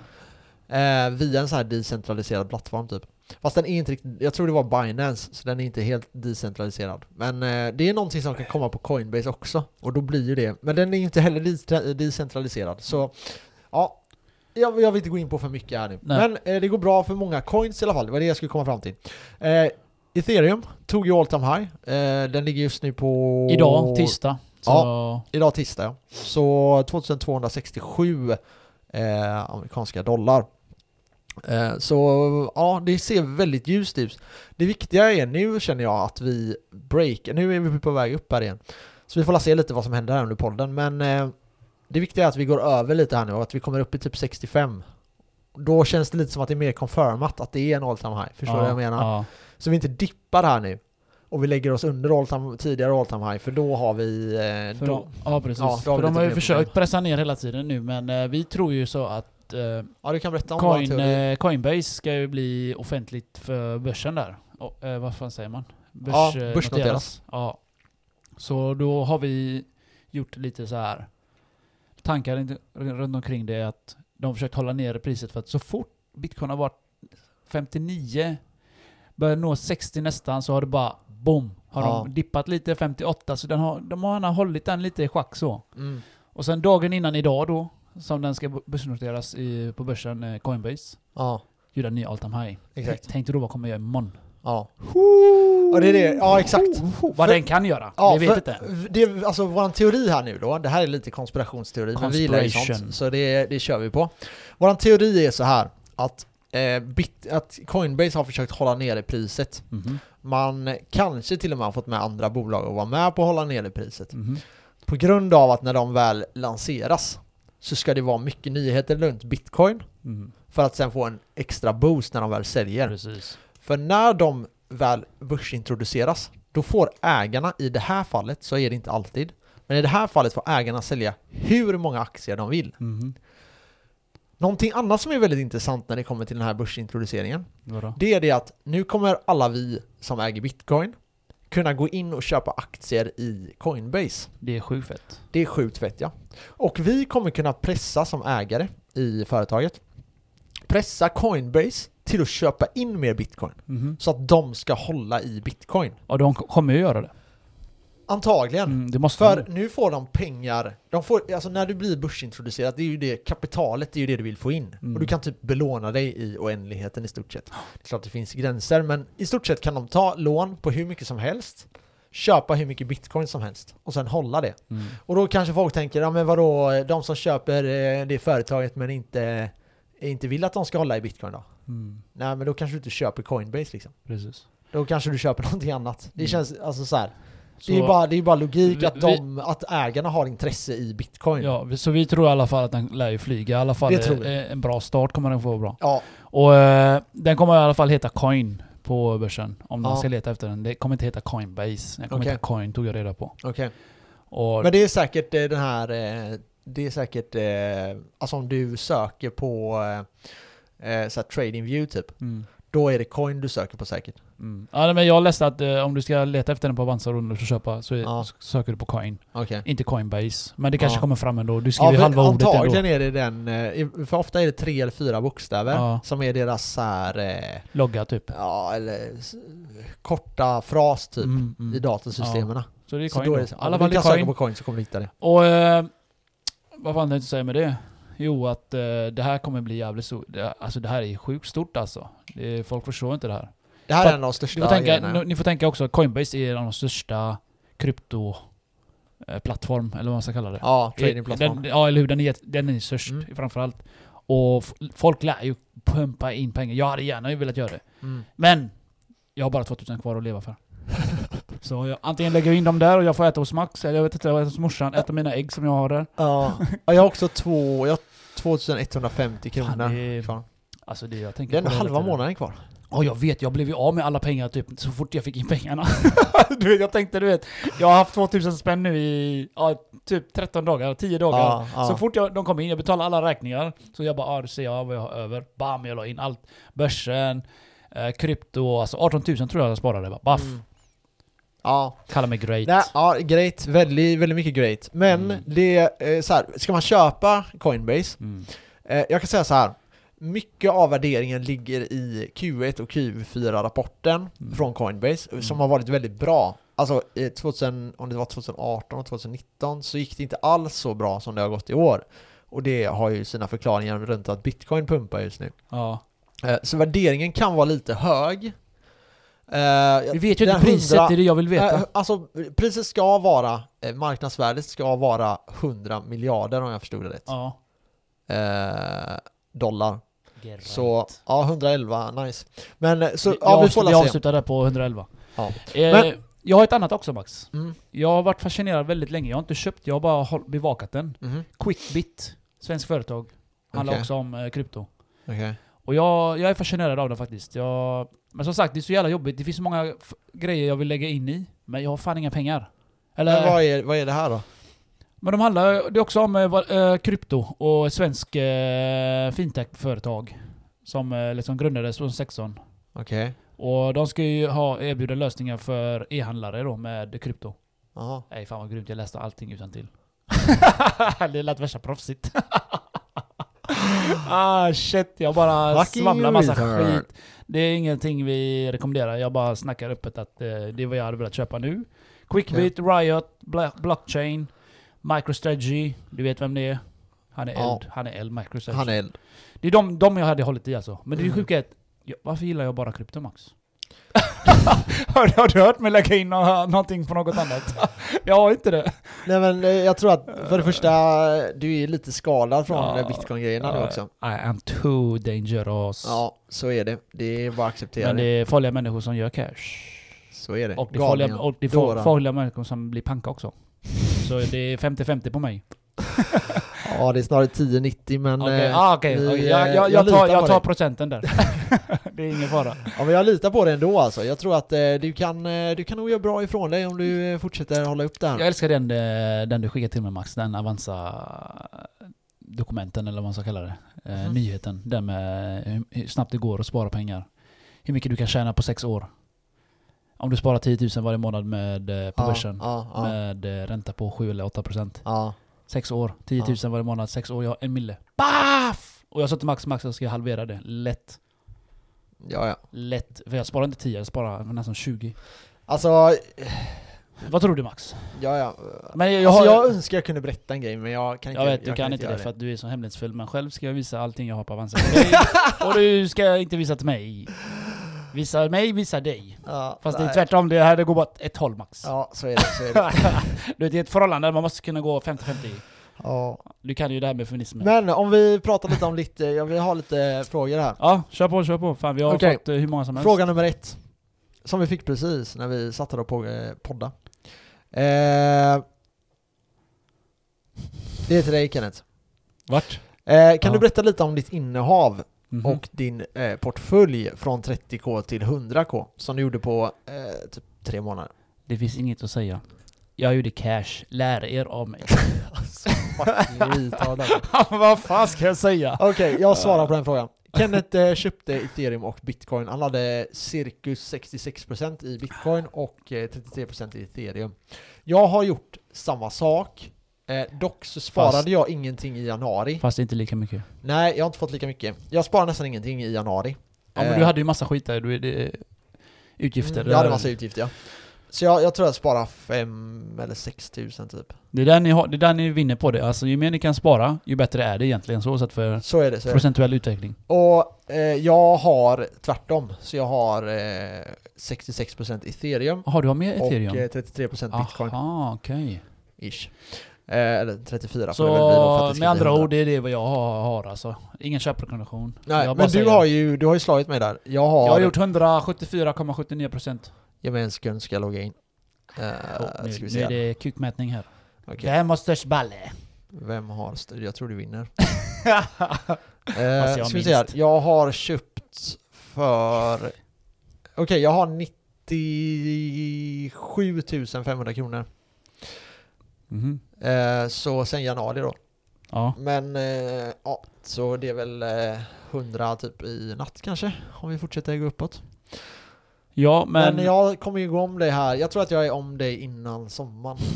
[SPEAKER 1] Eh, via en sån här decentraliserad plattform typ. Fast den är inte riktigt, jag tror det var Binance, så den är inte helt decentraliserad. Men eh, det är någonting som kan komma på Coinbase också. Och då blir ju det. Men den är inte heller de- decentraliserad. Så ja, jag, jag vill inte gå in på för mycket här nu.
[SPEAKER 2] Nej.
[SPEAKER 1] Men eh, det går bra för många coins i alla fall, det var det jag skulle komma fram till. Ethereum tog ju all time high. Eh, den ligger just nu på...
[SPEAKER 2] Idag, tisdag. Så,
[SPEAKER 1] Ja. Idag tisdag ja. Så 2267 eh, amerikanska dollar. Eh, så ja, det ser väldigt ljust ut. Det viktiga är nu känner jag att vi breakar, nu är vi på väg upp här igen. Så vi får se lite vad som händer här under podden, men eh, det viktiga är att vi går över lite här nu och att vi kommer upp i typ 65. Då känns det lite som att det är mer confirmat att det är en all time high. Förstår du
[SPEAKER 2] ja,
[SPEAKER 1] vad jag menar?
[SPEAKER 2] Ja.
[SPEAKER 1] Så vi inte dippar här nu. Och vi lägger oss under all time, tidigare all time high, för då har vi... Eh,
[SPEAKER 2] För
[SPEAKER 1] då,
[SPEAKER 2] ja precis.
[SPEAKER 1] Ja,
[SPEAKER 2] för de har ju försökt
[SPEAKER 1] problem.
[SPEAKER 2] pressa ner hela tiden nu men eh, vi tror ju så att eh,
[SPEAKER 1] ja, du kan berätta om
[SPEAKER 2] Coin, eh, Coinbase ska ju bli offentligt för börsen där. Och, vad fan säger man? Börs,
[SPEAKER 1] Ja, börsnoteras.
[SPEAKER 2] noteras. Ja. Så då har vi gjort lite så här tankar inte- runt omkring det att de försökt hålla ner priset för att så fort bitcoin har varit 59 börjar nå 60 nästan så har det bara boom har
[SPEAKER 1] Ja.
[SPEAKER 2] de dippat lite 58 så den har, de har gärna hållit den lite i schack så.
[SPEAKER 1] Mm.
[SPEAKER 2] Och sen dagen innan idag då som den ska börsnoteras i, på börsen eh, Coinbase
[SPEAKER 1] Ja,
[SPEAKER 2] gjorde en ny all time high.
[SPEAKER 1] exakt.
[SPEAKER 2] Tänkte då vad kommer jag göra imorgon?
[SPEAKER 1] Ja. Ja, det är det. Ja, exakt.
[SPEAKER 2] Vad den kan göra?
[SPEAKER 1] Ja,
[SPEAKER 2] vi vet inte.
[SPEAKER 1] Det alltså våran teori här nu då, det här är lite konspirationsteori, men vi gillar ju sånt, så det, det kör vi på. Våran teori är så här att eh, bit, att Coinbase har försökt hålla nere priset.
[SPEAKER 2] Mhm.
[SPEAKER 1] Man kanske till och med har fått med andra bolag att vara med på att hålla nere priset.
[SPEAKER 2] Mhm.
[SPEAKER 1] På grund av att när de väl lanseras så ska det vara mycket nyheter runt bitcoin
[SPEAKER 2] Mhm.
[SPEAKER 1] för att sen få en extra boost när de väl säljer.
[SPEAKER 2] Precis.
[SPEAKER 1] För när de väl börsintroduceras, då får ägarna, i det här fallet så är det inte alltid, men i det här fallet får ägarna sälja hur många aktier de vill.
[SPEAKER 2] Mhm.
[SPEAKER 1] Någonting annat som är väldigt intressant när det kommer till den här börsintroduceringen,
[SPEAKER 2] Vadå?
[SPEAKER 1] det är det att nu kommer alla vi som äger bitcoin kunna gå in och köpa aktier i Coinbase.
[SPEAKER 2] Det är sjukt fett.
[SPEAKER 1] Det är sjukt fett ja. Och vi kommer kunna pressa som ägare i företaget, pressa Coinbase till att köpa in mer bitcoin.
[SPEAKER 2] Mhm.
[SPEAKER 1] Så att de ska hålla i bitcoin.
[SPEAKER 2] Och de kommer ju göra det.
[SPEAKER 1] Antagligen.
[SPEAKER 2] Mm, det måste
[SPEAKER 1] För
[SPEAKER 2] de.
[SPEAKER 1] nu får de pengar, de får, alltså när du blir börsintroducerad, det är ju det, kapitalet det är ju det du vill få in.
[SPEAKER 2] Mm.
[SPEAKER 1] Och du kan typ belåna dig i oändligheten i stort sett. Det är klart det finns gränser, men i stort sett kan de ta lån på hur mycket som helst, köpa hur mycket bitcoin som helst och sen hålla det.
[SPEAKER 2] Mm.
[SPEAKER 1] Och då kanske folk tänker, ja men vadå, de som köper eh, det företaget men inte, inte vill att de ska hålla i bitcoin då?
[SPEAKER 2] Mm.
[SPEAKER 1] Nej men då kanske du inte köper Coinbase liksom.
[SPEAKER 2] Precis.
[SPEAKER 1] Då kanske du köper någonting annat. Det
[SPEAKER 2] Mm.
[SPEAKER 1] känns alltså så här.
[SPEAKER 2] Så,
[SPEAKER 1] Det är ju bara, det är bara logik
[SPEAKER 2] Vi-
[SPEAKER 1] att, de, att ägarna har intresse i bitcoin.
[SPEAKER 2] ja, vi- så vi tror i alla fall att den lär ju flyga. I alla fall
[SPEAKER 1] vi.
[SPEAKER 2] eh, en bra start kommer den få bra.
[SPEAKER 1] Ja,
[SPEAKER 2] Och eh, den kommer i alla fall heta Coin på börsen. Om man
[SPEAKER 1] Ja.
[SPEAKER 2] ska leta efter den. Det kommer inte heta Coinbase. Den kommer
[SPEAKER 1] Okej.
[SPEAKER 2] heta Coin, tog jag reda på.
[SPEAKER 1] okej.
[SPEAKER 2] Och,
[SPEAKER 1] Men det är säkert eh, den här, eh, det är säkert, alltså om du söker på så här trading view typ,
[SPEAKER 2] mm,
[SPEAKER 1] då är det coin du söker på säkert.
[SPEAKER 2] Mm. Ja, men jag läste att eh, om du ska leta efter den på Avanza och så köpa så är,
[SPEAKER 1] Ja.
[SPEAKER 2] söker du på Coin.
[SPEAKER 1] Okej.
[SPEAKER 2] Inte Coinbase. Men det kanske
[SPEAKER 1] Ja.
[SPEAKER 2] kommer fram ändå. Du skriver
[SPEAKER 1] Ja,
[SPEAKER 2] ju
[SPEAKER 1] för
[SPEAKER 2] halva ordet ändå.
[SPEAKER 1] antagligen är det den, eh, för ofta är det tre eller fyra bokstäver
[SPEAKER 2] Ja.
[SPEAKER 1] som är deras så här, eh,
[SPEAKER 2] Logga typ.
[SPEAKER 1] ja eller s- korta fras typ
[SPEAKER 2] Mm, mm.
[SPEAKER 1] i datorsystemen.
[SPEAKER 2] Så det är
[SPEAKER 1] Så
[SPEAKER 2] Coin
[SPEAKER 1] då är det,
[SPEAKER 2] I alla
[SPEAKER 1] ja,
[SPEAKER 2] fall
[SPEAKER 1] du
[SPEAKER 2] det
[SPEAKER 1] kan
[SPEAKER 2] är
[SPEAKER 1] söka
[SPEAKER 2] Coin.
[SPEAKER 1] på coin så kommer du hitta det.
[SPEAKER 2] Och eh, vad fan det jag säga med det? Jo, att eh, det här kommer bli jävligt stort. Det, alltså det här är sjukt stort alltså. Det, folk förstår inte det här.
[SPEAKER 1] Det här är en av de största
[SPEAKER 2] Ni får, tänka, ni, får tänka också Coinbase är en av de största krypto eh, plattform, eller vad man ska kalla det.
[SPEAKER 1] Ja, tradingplattform.
[SPEAKER 2] ja, eller hur? Den är, den är störst
[SPEAKER 1] Mm.
[SPEAKER 2] framförallt. Och folk lär ju pumpa in pengar. Jag hade gärna velat göra det.
[SPEAKER 1] Mm.
[SPEAKER 2] Men jag har bara 2000 kvar att leva för. Så jag, antingen lägger jag in dem där och jag får äta hos Max, eller jag vet inte, jag äter hos morsan, äta mina ägg som jag har där.
[SPEAKER 1] Ja. ja, jag har också två, jag har 2150 kronor
[SPEAKER 2] Fan, det är-. Alltså det jag tänker
[SPEAKER 1] Det är ändå halva månaden kvar.
[SPEAKER 2] Ja jag vet, jag blev ju av med alla pengar typ så fort jag fick in pengarna. du vet, jag tänkte du vet, jag har haft 2000 spänn nu i ja, typ 13 dagar, 10 dagar.
[SPEAKER 1] Ja, ja.
[SPEAKER 2] Så fort jag, de kom in, jag betalade alla räkningar. Så jag bara, ah, då ser jag vad jag har över. Bam, jag la in allt. Börsen, eh, krypto, alltså 18 000 tror jag jag sparade. Bara, Baff.
[SPEAKER 1] Mm. Ja,
[SPEAKER 2] Kalla mig great.
[SPEAKER 1] Nej, ja, great. Väldigt, väldigt mycket great. Men
[SPEAKER 2] Mm.
[SPEAKER 1] det är så här, ska man köpa Coinbase?
[SPEAKER 2] Mm.
[SPEAKER 1] Eh, jag kan säga så här. Mycket av värderingen ligger i Q1 och Q4-rapporten
[SPEAKER 2] Mm.
[SPEAKER 1] från Coinbase,
[SPEAKER 2] Mm.
[SPEAKER 1] som har varit väldigt bra. Alltså, eh, 2000, om det var 2018 och 2019 så gick det inte alls så bra som det har gått i år. Och det har ju sina förklaringar runt att bitcoin pumpar just nu.
[SPEAKER 2] Ja.
[SPEAKER 1] Eh, Så värderingen kan vara lite hög. Eh,
[SPEAKER 2] Vi vet ju inte priset,
[SPEAKER 1] 100
[SPEAKER 2] det är det jag vill veta.
[SPEAKER 1] Eh, Alltså, priset ska vara, marknadsvärdet ska vara 100 miljarder om jag förstod det rätt.
[SPEAKER 2] ja.
[SPEAKER 1] Dollar.
[SPEAKER 2] Great.
[SPEAKER 1] Så, ja 111, nice. Men eh, så,
[SPEAKER 2] vi,
[SPEAKER 1] ja vi får
[SPEAKER 2] vi avslutar där på 111.
[SPEAKER 1] Ja.
[SPEAKER 2] Eh,
[SPEAKER 1] Men-
[SPEAKER 2] jag har ett annat också Max.
[SPEAKER 1] Mm.
[SPEAKER 2] Jag har varit fascinerad väldigt länge. Jag har inte köpt, jag har bara håll, bevakat den.
[SPEAKER 1] Mhm.
[SPEAKER 2] Quickbit, svensk företag. Handlar
[SPEAKER 1] Okej.
[SPEAKER 2] också om eh, krypto.
[SPEAKER 1] Okej.
[SPEAKER 2] Och jag, jag är fascinerad av den faktiskt. Jag, men som sagt, det är så jävla jobbigt. Det finns så många grejer jag vill lägga in i. Men jag har fan inga pengar. Eller,
[SPEAKER 1] Men vad är, vad är det här då?
[SPEAKER 2] Men de handlar det är också om eh, eh, krypto och svensk eh, fintech-företag. Som eh, liksom grundades 2016.
[SPEAKER 1] Okej.
[SPEAKER 2] Och de ska ju ha, erbjuda lösningar för e-handlare då med krypto.
[SPEAKER 1] Jaha.
[SPEAKER 2] Nej fan vad grymt, jag läste allting utan till. det lät värsta proffsigt. ah shit, jag bara
[SPEAKER 1] Fucking
[SPEAKER 2] svamlar massa skit. Det är ingenting vi rekommenderar, jag bara snackar öppet att eh, det är vad jag hade velat köpa nu. Quickbit, Riot, Bla- Blockchain, MicroStrategy, du vet vem det är? Han är
[SPEAKER 1] Ja.
[SPEAKER 2] eld, han är eld, MicroStrategy.
[SPEAKER 1] Han är eld.
[SPEAKER 2] Det är de, de jag hade hållit i alltså. Men det
[SPEAKER 1] Mm.
[SPEAKER 2] sjuka är att, varför gillar jag bara krypto Max? har, har du hört mig lägga in nå- någonting på något annat? jag har inte det.
[SPEAKER 1] Nej men eh, jag tror att för det första, du är lite skadad från
[SPEAKER 2] Ja,
[SPEAKER 1] eh, bitcoin-grejerna nu
[SPEAKER 2] Ja,
[SPEAKER 1] också.
[SPEAKER 2] I am too dangerous.
[SPEAKER 1] Ja, så är det. Det är bara att acceptera
[SPEAKER 2] Men det är farliga människor som gör cash.
[SPEAKER 1] Så är det.
[SPEAKER 2] Och det är farliga, och det är farliga människor som blir panka också. Så det är 50-50 på mig.
[SPEAKER 1] Ja, det är snarare 10-90 men...
[SPEAKER 2] Okej,
[SPEAKER 1] eh,
[SPEAKER 2] ah,
[SPEAKER 1] vi,
[SPEAKER 2] Okej,
[SPEAKER 1] eh,
[SPEAKER 2] jag, jag,
[SPEAKER 1] jag
[SPEAKER 2] tar, jag tar procenten där. det är ingen fara.
[SPEAKER 1] Ja men jag litar på det ändå alltså. Jag tror att eh, du, kan, eh, du kan nog göra bra ifrån dig om du fortsätter hålla upp det här.
[SPEAKER 2] Jag älskar den, den du skickade till mig Max, den Avanza dokumenten eller vad man ska kalla det. Eh,
[SPEAKER 1] Mhm.
[SPEAKER 2] Nyheten, den med hur snabbt det går att spara pengar. Hur mycket du kan tjäna på sex år. Om du sparar 10 000 varje månad med, eh, på
[SPEAKER 1] ja,
[SPEAKER 2] börsen
[SPEAKER 1] Ja, ja,
[SPEAKER 2] med eh, ränta på 7 eller 8 procent.
[SPEAKER 1] ja.
[SPEAKER 2] Sex år, 10 000
[SPEAKER 1] Ja.
[SPEAKER 2] varje månad, sex år, jag har en mille. Baff! Och jag sa till Max, Max jag ska halvera det. Lätt.
[SPEAKER 1] ja, ja.
[SPEAKER 2] Lätt. För jag sparar inte 10, jag sparar nästan 20.
[SPEAKER 1] Alltså,
[SPEAKER 2] Vad tror du Max?
[SPEAKER 1] ja, ja.
[SPEAKER 2] Men jag,
[SPEAKER 1] Jag, alltså,
[SPEAKER 2] har,
[SPEAKER 1] jag önskar jag kunde berätta en grej men jag kan inte
[SPEAKER 2] Jag vet, du kan inte det för att du är så hemlighetsfull, men själv ska jag visa allting jag har på Avanza. Och du ska inte visa till mig. Visa mig, visa dig.
[SPEAKER 1] ja,
[SPEAKER 2] Fast det
[SPEAKER 1] nej.
[SPEAKER 2] är tvärtom, det här det går bara ett håll max.
[SPEAKER 1] Ja, så är det. Så är det.
[SPEAKER 2] Du vet, i ett förhållande man måste kunna gå 50-50.
[SPEAKER 1] ja.
[SPEAKER 2] Du kan ju det här med feminismen.
[SPEAKER 1] Men om vi pratar lite om lite, jag vill ha lite frågor här.
[SPEAKER 2] Ja, kör på, kör på. Fan vi har
[SPEAKER 1] Okej.
[SPEAKER 2] fått eh, hur många som helst.
[SPEAKER 1] Fråga nummer ett. Som vi fick precis när vi satt här och på, eh, podda. Eh, det är till dig Kenneth.
[SPEAKER 2] Vart?
[SPEAKER 1] Eh, kan
[SPEAKER 2] Ja.
[SPEAKER 1] du berätta lite om ditt innehav
[SPEAKER 2] Mhm.
[SPEAKER 1] och din eh, portfölj från 30k till 100k som du gjorde på eh, typ tre månader?
[SPEAKER 2] Det finns inget att säga. Jag gjorde cash. Lär er av mig.
[SPEAKER 1] alltså.
[SPEAKER 2] Vad fan ska jag säga?
[SPEAKER 1] Okej, jag svarar på den frågan. Kenneth eh, köpte ethereum och bitcoin. Han hade cirkus 66% i bitcoin och eh, 33% i ethereum. Jag har gjort samma sak. Eh, dock så sparade
[SPEAKER 2] Fast-
[SPEAKER 1] jag ingenting i januari.
[SPEAKER 2] Fast inte lika mycket.
[SPEAKER 1] Nej, jag har inte fått lika mycket. Jag sparade nästan ingenting i januari.
[SPEAKER 2] Ja men
[SPEAKER 1] Eh,
[SPEAKER 2] du hade ju massa skit där. Du, det, utgifter.
[SPEAKER 1] Mm, jag hade massa utgifter ja. Så jag, jag tror jag sparade 5 eller 6 tusen typ.
[SPEAKER 2] Det är, där ni har, det är där ni vinner på det. Alltså ju mer ni kan spara, ju bättre är det egentligen så sett för
[SPEAKER 1] Så är det. Så är det.
[SPEAKER 2] procentuell utveckling.
[SPEAKER 1] Och eh, jag har tvärtom. Så jag har eh, 66% ethereum
[SPEAKER 2] Jaha, du har mer
[SPEAKER 1] och
[SPEAKER 2] ethereum?
[SPEAKER 1] eh, 33% bitcoin.
[SPEAKER 2] Aha, okej.
[SPEAKER 1] Ish. Eh, eller 34
[SPEAKER 2] Så
[SPEAKER 1] bli
[SPEAKER 2] med andra
[SPEAKER 1] bli 100.
[SPEAKER 2] ord, det är det vad jag har, har alltså. Ingen köprekommendation.
[SPEAKER 1] Nej, men du
[SPEAKER 2] säger-
[SPEAKER 1] har, ju, du har ju slagit mig där. Jag har...
[SPEAKER 2] Jag har gjort 174,79%.
[SPEAKER 1] Ge mig en sekund ska jag logga in. Eh,
[SPEAKER 2] Oh, nu, nu är det kukmätning här.
[SPEAKER 1] Okej.
[SPEAKER 2] Vem har störst balle?
[SPEAKER 1] Vem har st- Jag tror du vinner.
[SPEAKER 2] Jag
[SPEAKER 1] ska vi se här. Jag har köpt för... Okej, jag har 97 500 kronor. Eh, så sen januari då.
[SPEAKER 2] Ja.
[SPEAKER 1] Men eh, ja, så det är väl eh, 100 typ i natt kanske. Om vi fortsätter gå uppåt.
[SPEAKER 2] Ja, men...
[SPEAKER 1] Men, jag kommer ju gå om dig här. Jag tror att jag är om dig innan sommaren.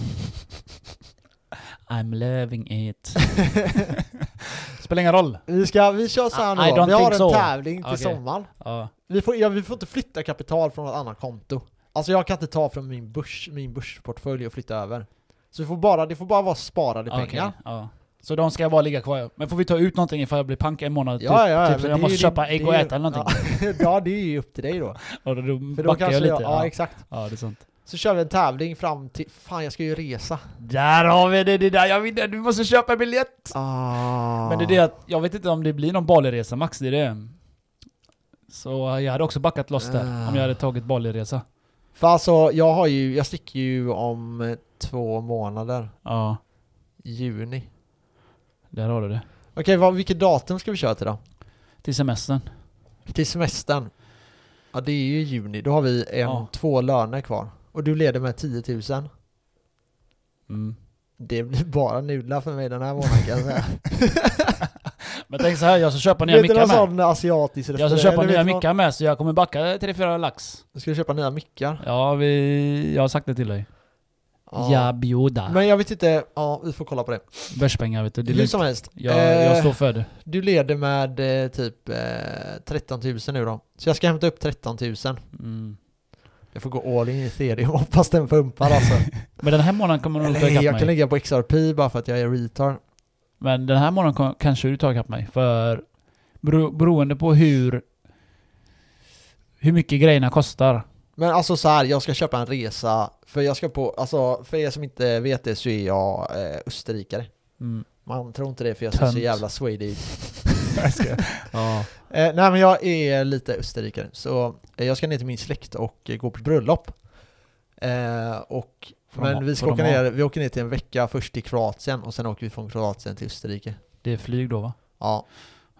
[SPEAKER 2] I'm loving it. Spelar ingen roll.
[SPEAKER 1] Vi, ska, vi kör så här
[SPEAKER 2] I-
[SPEAKER 1] nu då. Vi har en
[SPEAKER 2] so.
[SPEAKER 1] tävling till
[SPEAKER 2] Okej.
[SPEAKER 1] sommaren.
[SPEAKER 2] Ja.
[SPEAKER 1] Vi får, ja, vi får inte flytta kapital från ett annat konto. Alltså jag kan inte ta från min börs, min börsportfölj och flytta över. Så det får bara, det får bara vara sparade
[SPEAKER 2] Okej,
[SPEAKER 1] pengar.
[SPEAKER 2] Ja. Så de ska bara ligga kvar. Men får vi ta ut någonting ifall jag blir pank en månad?
[SPEAKER 1] Ja,
[SPEAKER 2] typ,
[SPEAKER 1] ja,
[SPEAKER 2] typ, så jag måste
[SPEAKER 1] ju-
[SPEAKER 2] köpa ägg och äta eller någonting.
[SPEAKER 1] Ja, ja, det är ju upp till dig då.
[SPEAKER 2] Och då
[SPEAKER 1] För då
[SPEAKER 2] backar
[SPEAKER 1] kanske
[SPEAKER 2] jag lite.
[SPEAKER 1] jag, ja,
[SPEAKER 2] ja.
[SPEAKER 1] exakt.
[SPEAKER 2] ja, det är sant.
[SPEAKER 1] Så kör vi en tävling fram till, fan jag ska ju resa.
[SPEAKER 2] Där har vi det! Det där jag vinner! Du måste köpa en biljett!
[SPEAKER 1] Ah.
[SPEAKER 2] Men det är det att, jag vet inte om det blir någon Bali-resa Max, det är det. Så jag hade också backat loss där,
[SPEAKER 1] Ah.
[SPEAKER 2] om jag hade tagit Bali-resa.
[SPEAKER 1] För alltså, jag har ju, jag sticker ju om eh, två månader.
[SPEAKER 2] Ja,
[SPEAKER 1] Juni.
[SPEAKER 2] där har du det.
[SPEAKER 1] Okej, vad, vilket datum ska vi köra till då?
[SPEAKER 2] Till semestern.
[SPEAKER 1] Till semestern. Ja det är ju juni, då har vi en,
[SPEAKER 2] Ja.
[SPEAKER 1] två löner kvar. Och du leder med 10 000.
[SPEAKER 2] Mm.
[SPEAKER 1] Det blir bara nudlar för mig den här månaden kan jag säga.
[SPEAKER 2] Men tänk så här, jag ska köpa nya
[SPEAKER 1] du
[SPEAKER 2] mickar med.
[SPEAKER 1] sån asiatisk
[SPEAKER 2] Jag ska köpa nya
[SPEAKER 1] du någon-
[SPEAKER 2] mickar med, så jag kommer backa 3-4 lax.
[SPEAKER 1] Du ska köpa nya mickar?
[SPEAKER 2] Ja, vi, jag har sagt det till dig. Ja, bjuda.
[SPEAKER 1] Men jag vet inte, ja vi får kolla på det.
[SPEAKER 2] Börspengar vet du. Det är
[SPEAKER 1] Hur som helst.
[SPEAKER 2] jag, jag
[SPEAKER 1] eh,
[SPEAKER 2] står för det.
[SPEAKER 1] Du leder med eh, typ eh, 13 000 nu då. Så jag ska hämta upp 13 000.
[SPEAKER 2] Mm.
[SPEAKER 1] Jag får gå all in i ethereum, hoppas den pumpar alltså.
[SPEAKER 2] Men den här månaden kommer du nog
[SPEAKER 1] Eller,
[SPEAKER 2] ikapp
[SPEAKER 1] jag kan
[SPEAKER 2] mig.
[SPEAKER 1] lägga på XRP bara för att jag är retard.
[SPEAKER 2] Men den här kom- kanske du tar mig. För bero, beroende på hur hur mycket grejerna kostar
[SPEAKER 1] Men alltså så här, jag ska köpa en resa, för jag ska på, alltså för er som inte vet det så är jag eh, österrikare.
[SPEAKER 2] Mm.
[SPEAKER 1] Man tror inte det för jag ser så
[SPEAKER 2] Tönt.
[SPEAKER 1] jävla swede ut.
[SPEAKER 2] ja.
[SPEAKER 1] Eh, nej men jag är lite österrikare, så eh, jag ska ner till min släkt och eh, gå på bröllop. Eh, och, men vi ska åka ner, vi åker ner till en vecka först till Kroatien och sen åker vi från Kroatien till Österrike.
[SPEAKER 2] Det är flyg då va?
[SPEAKER 1] Ja,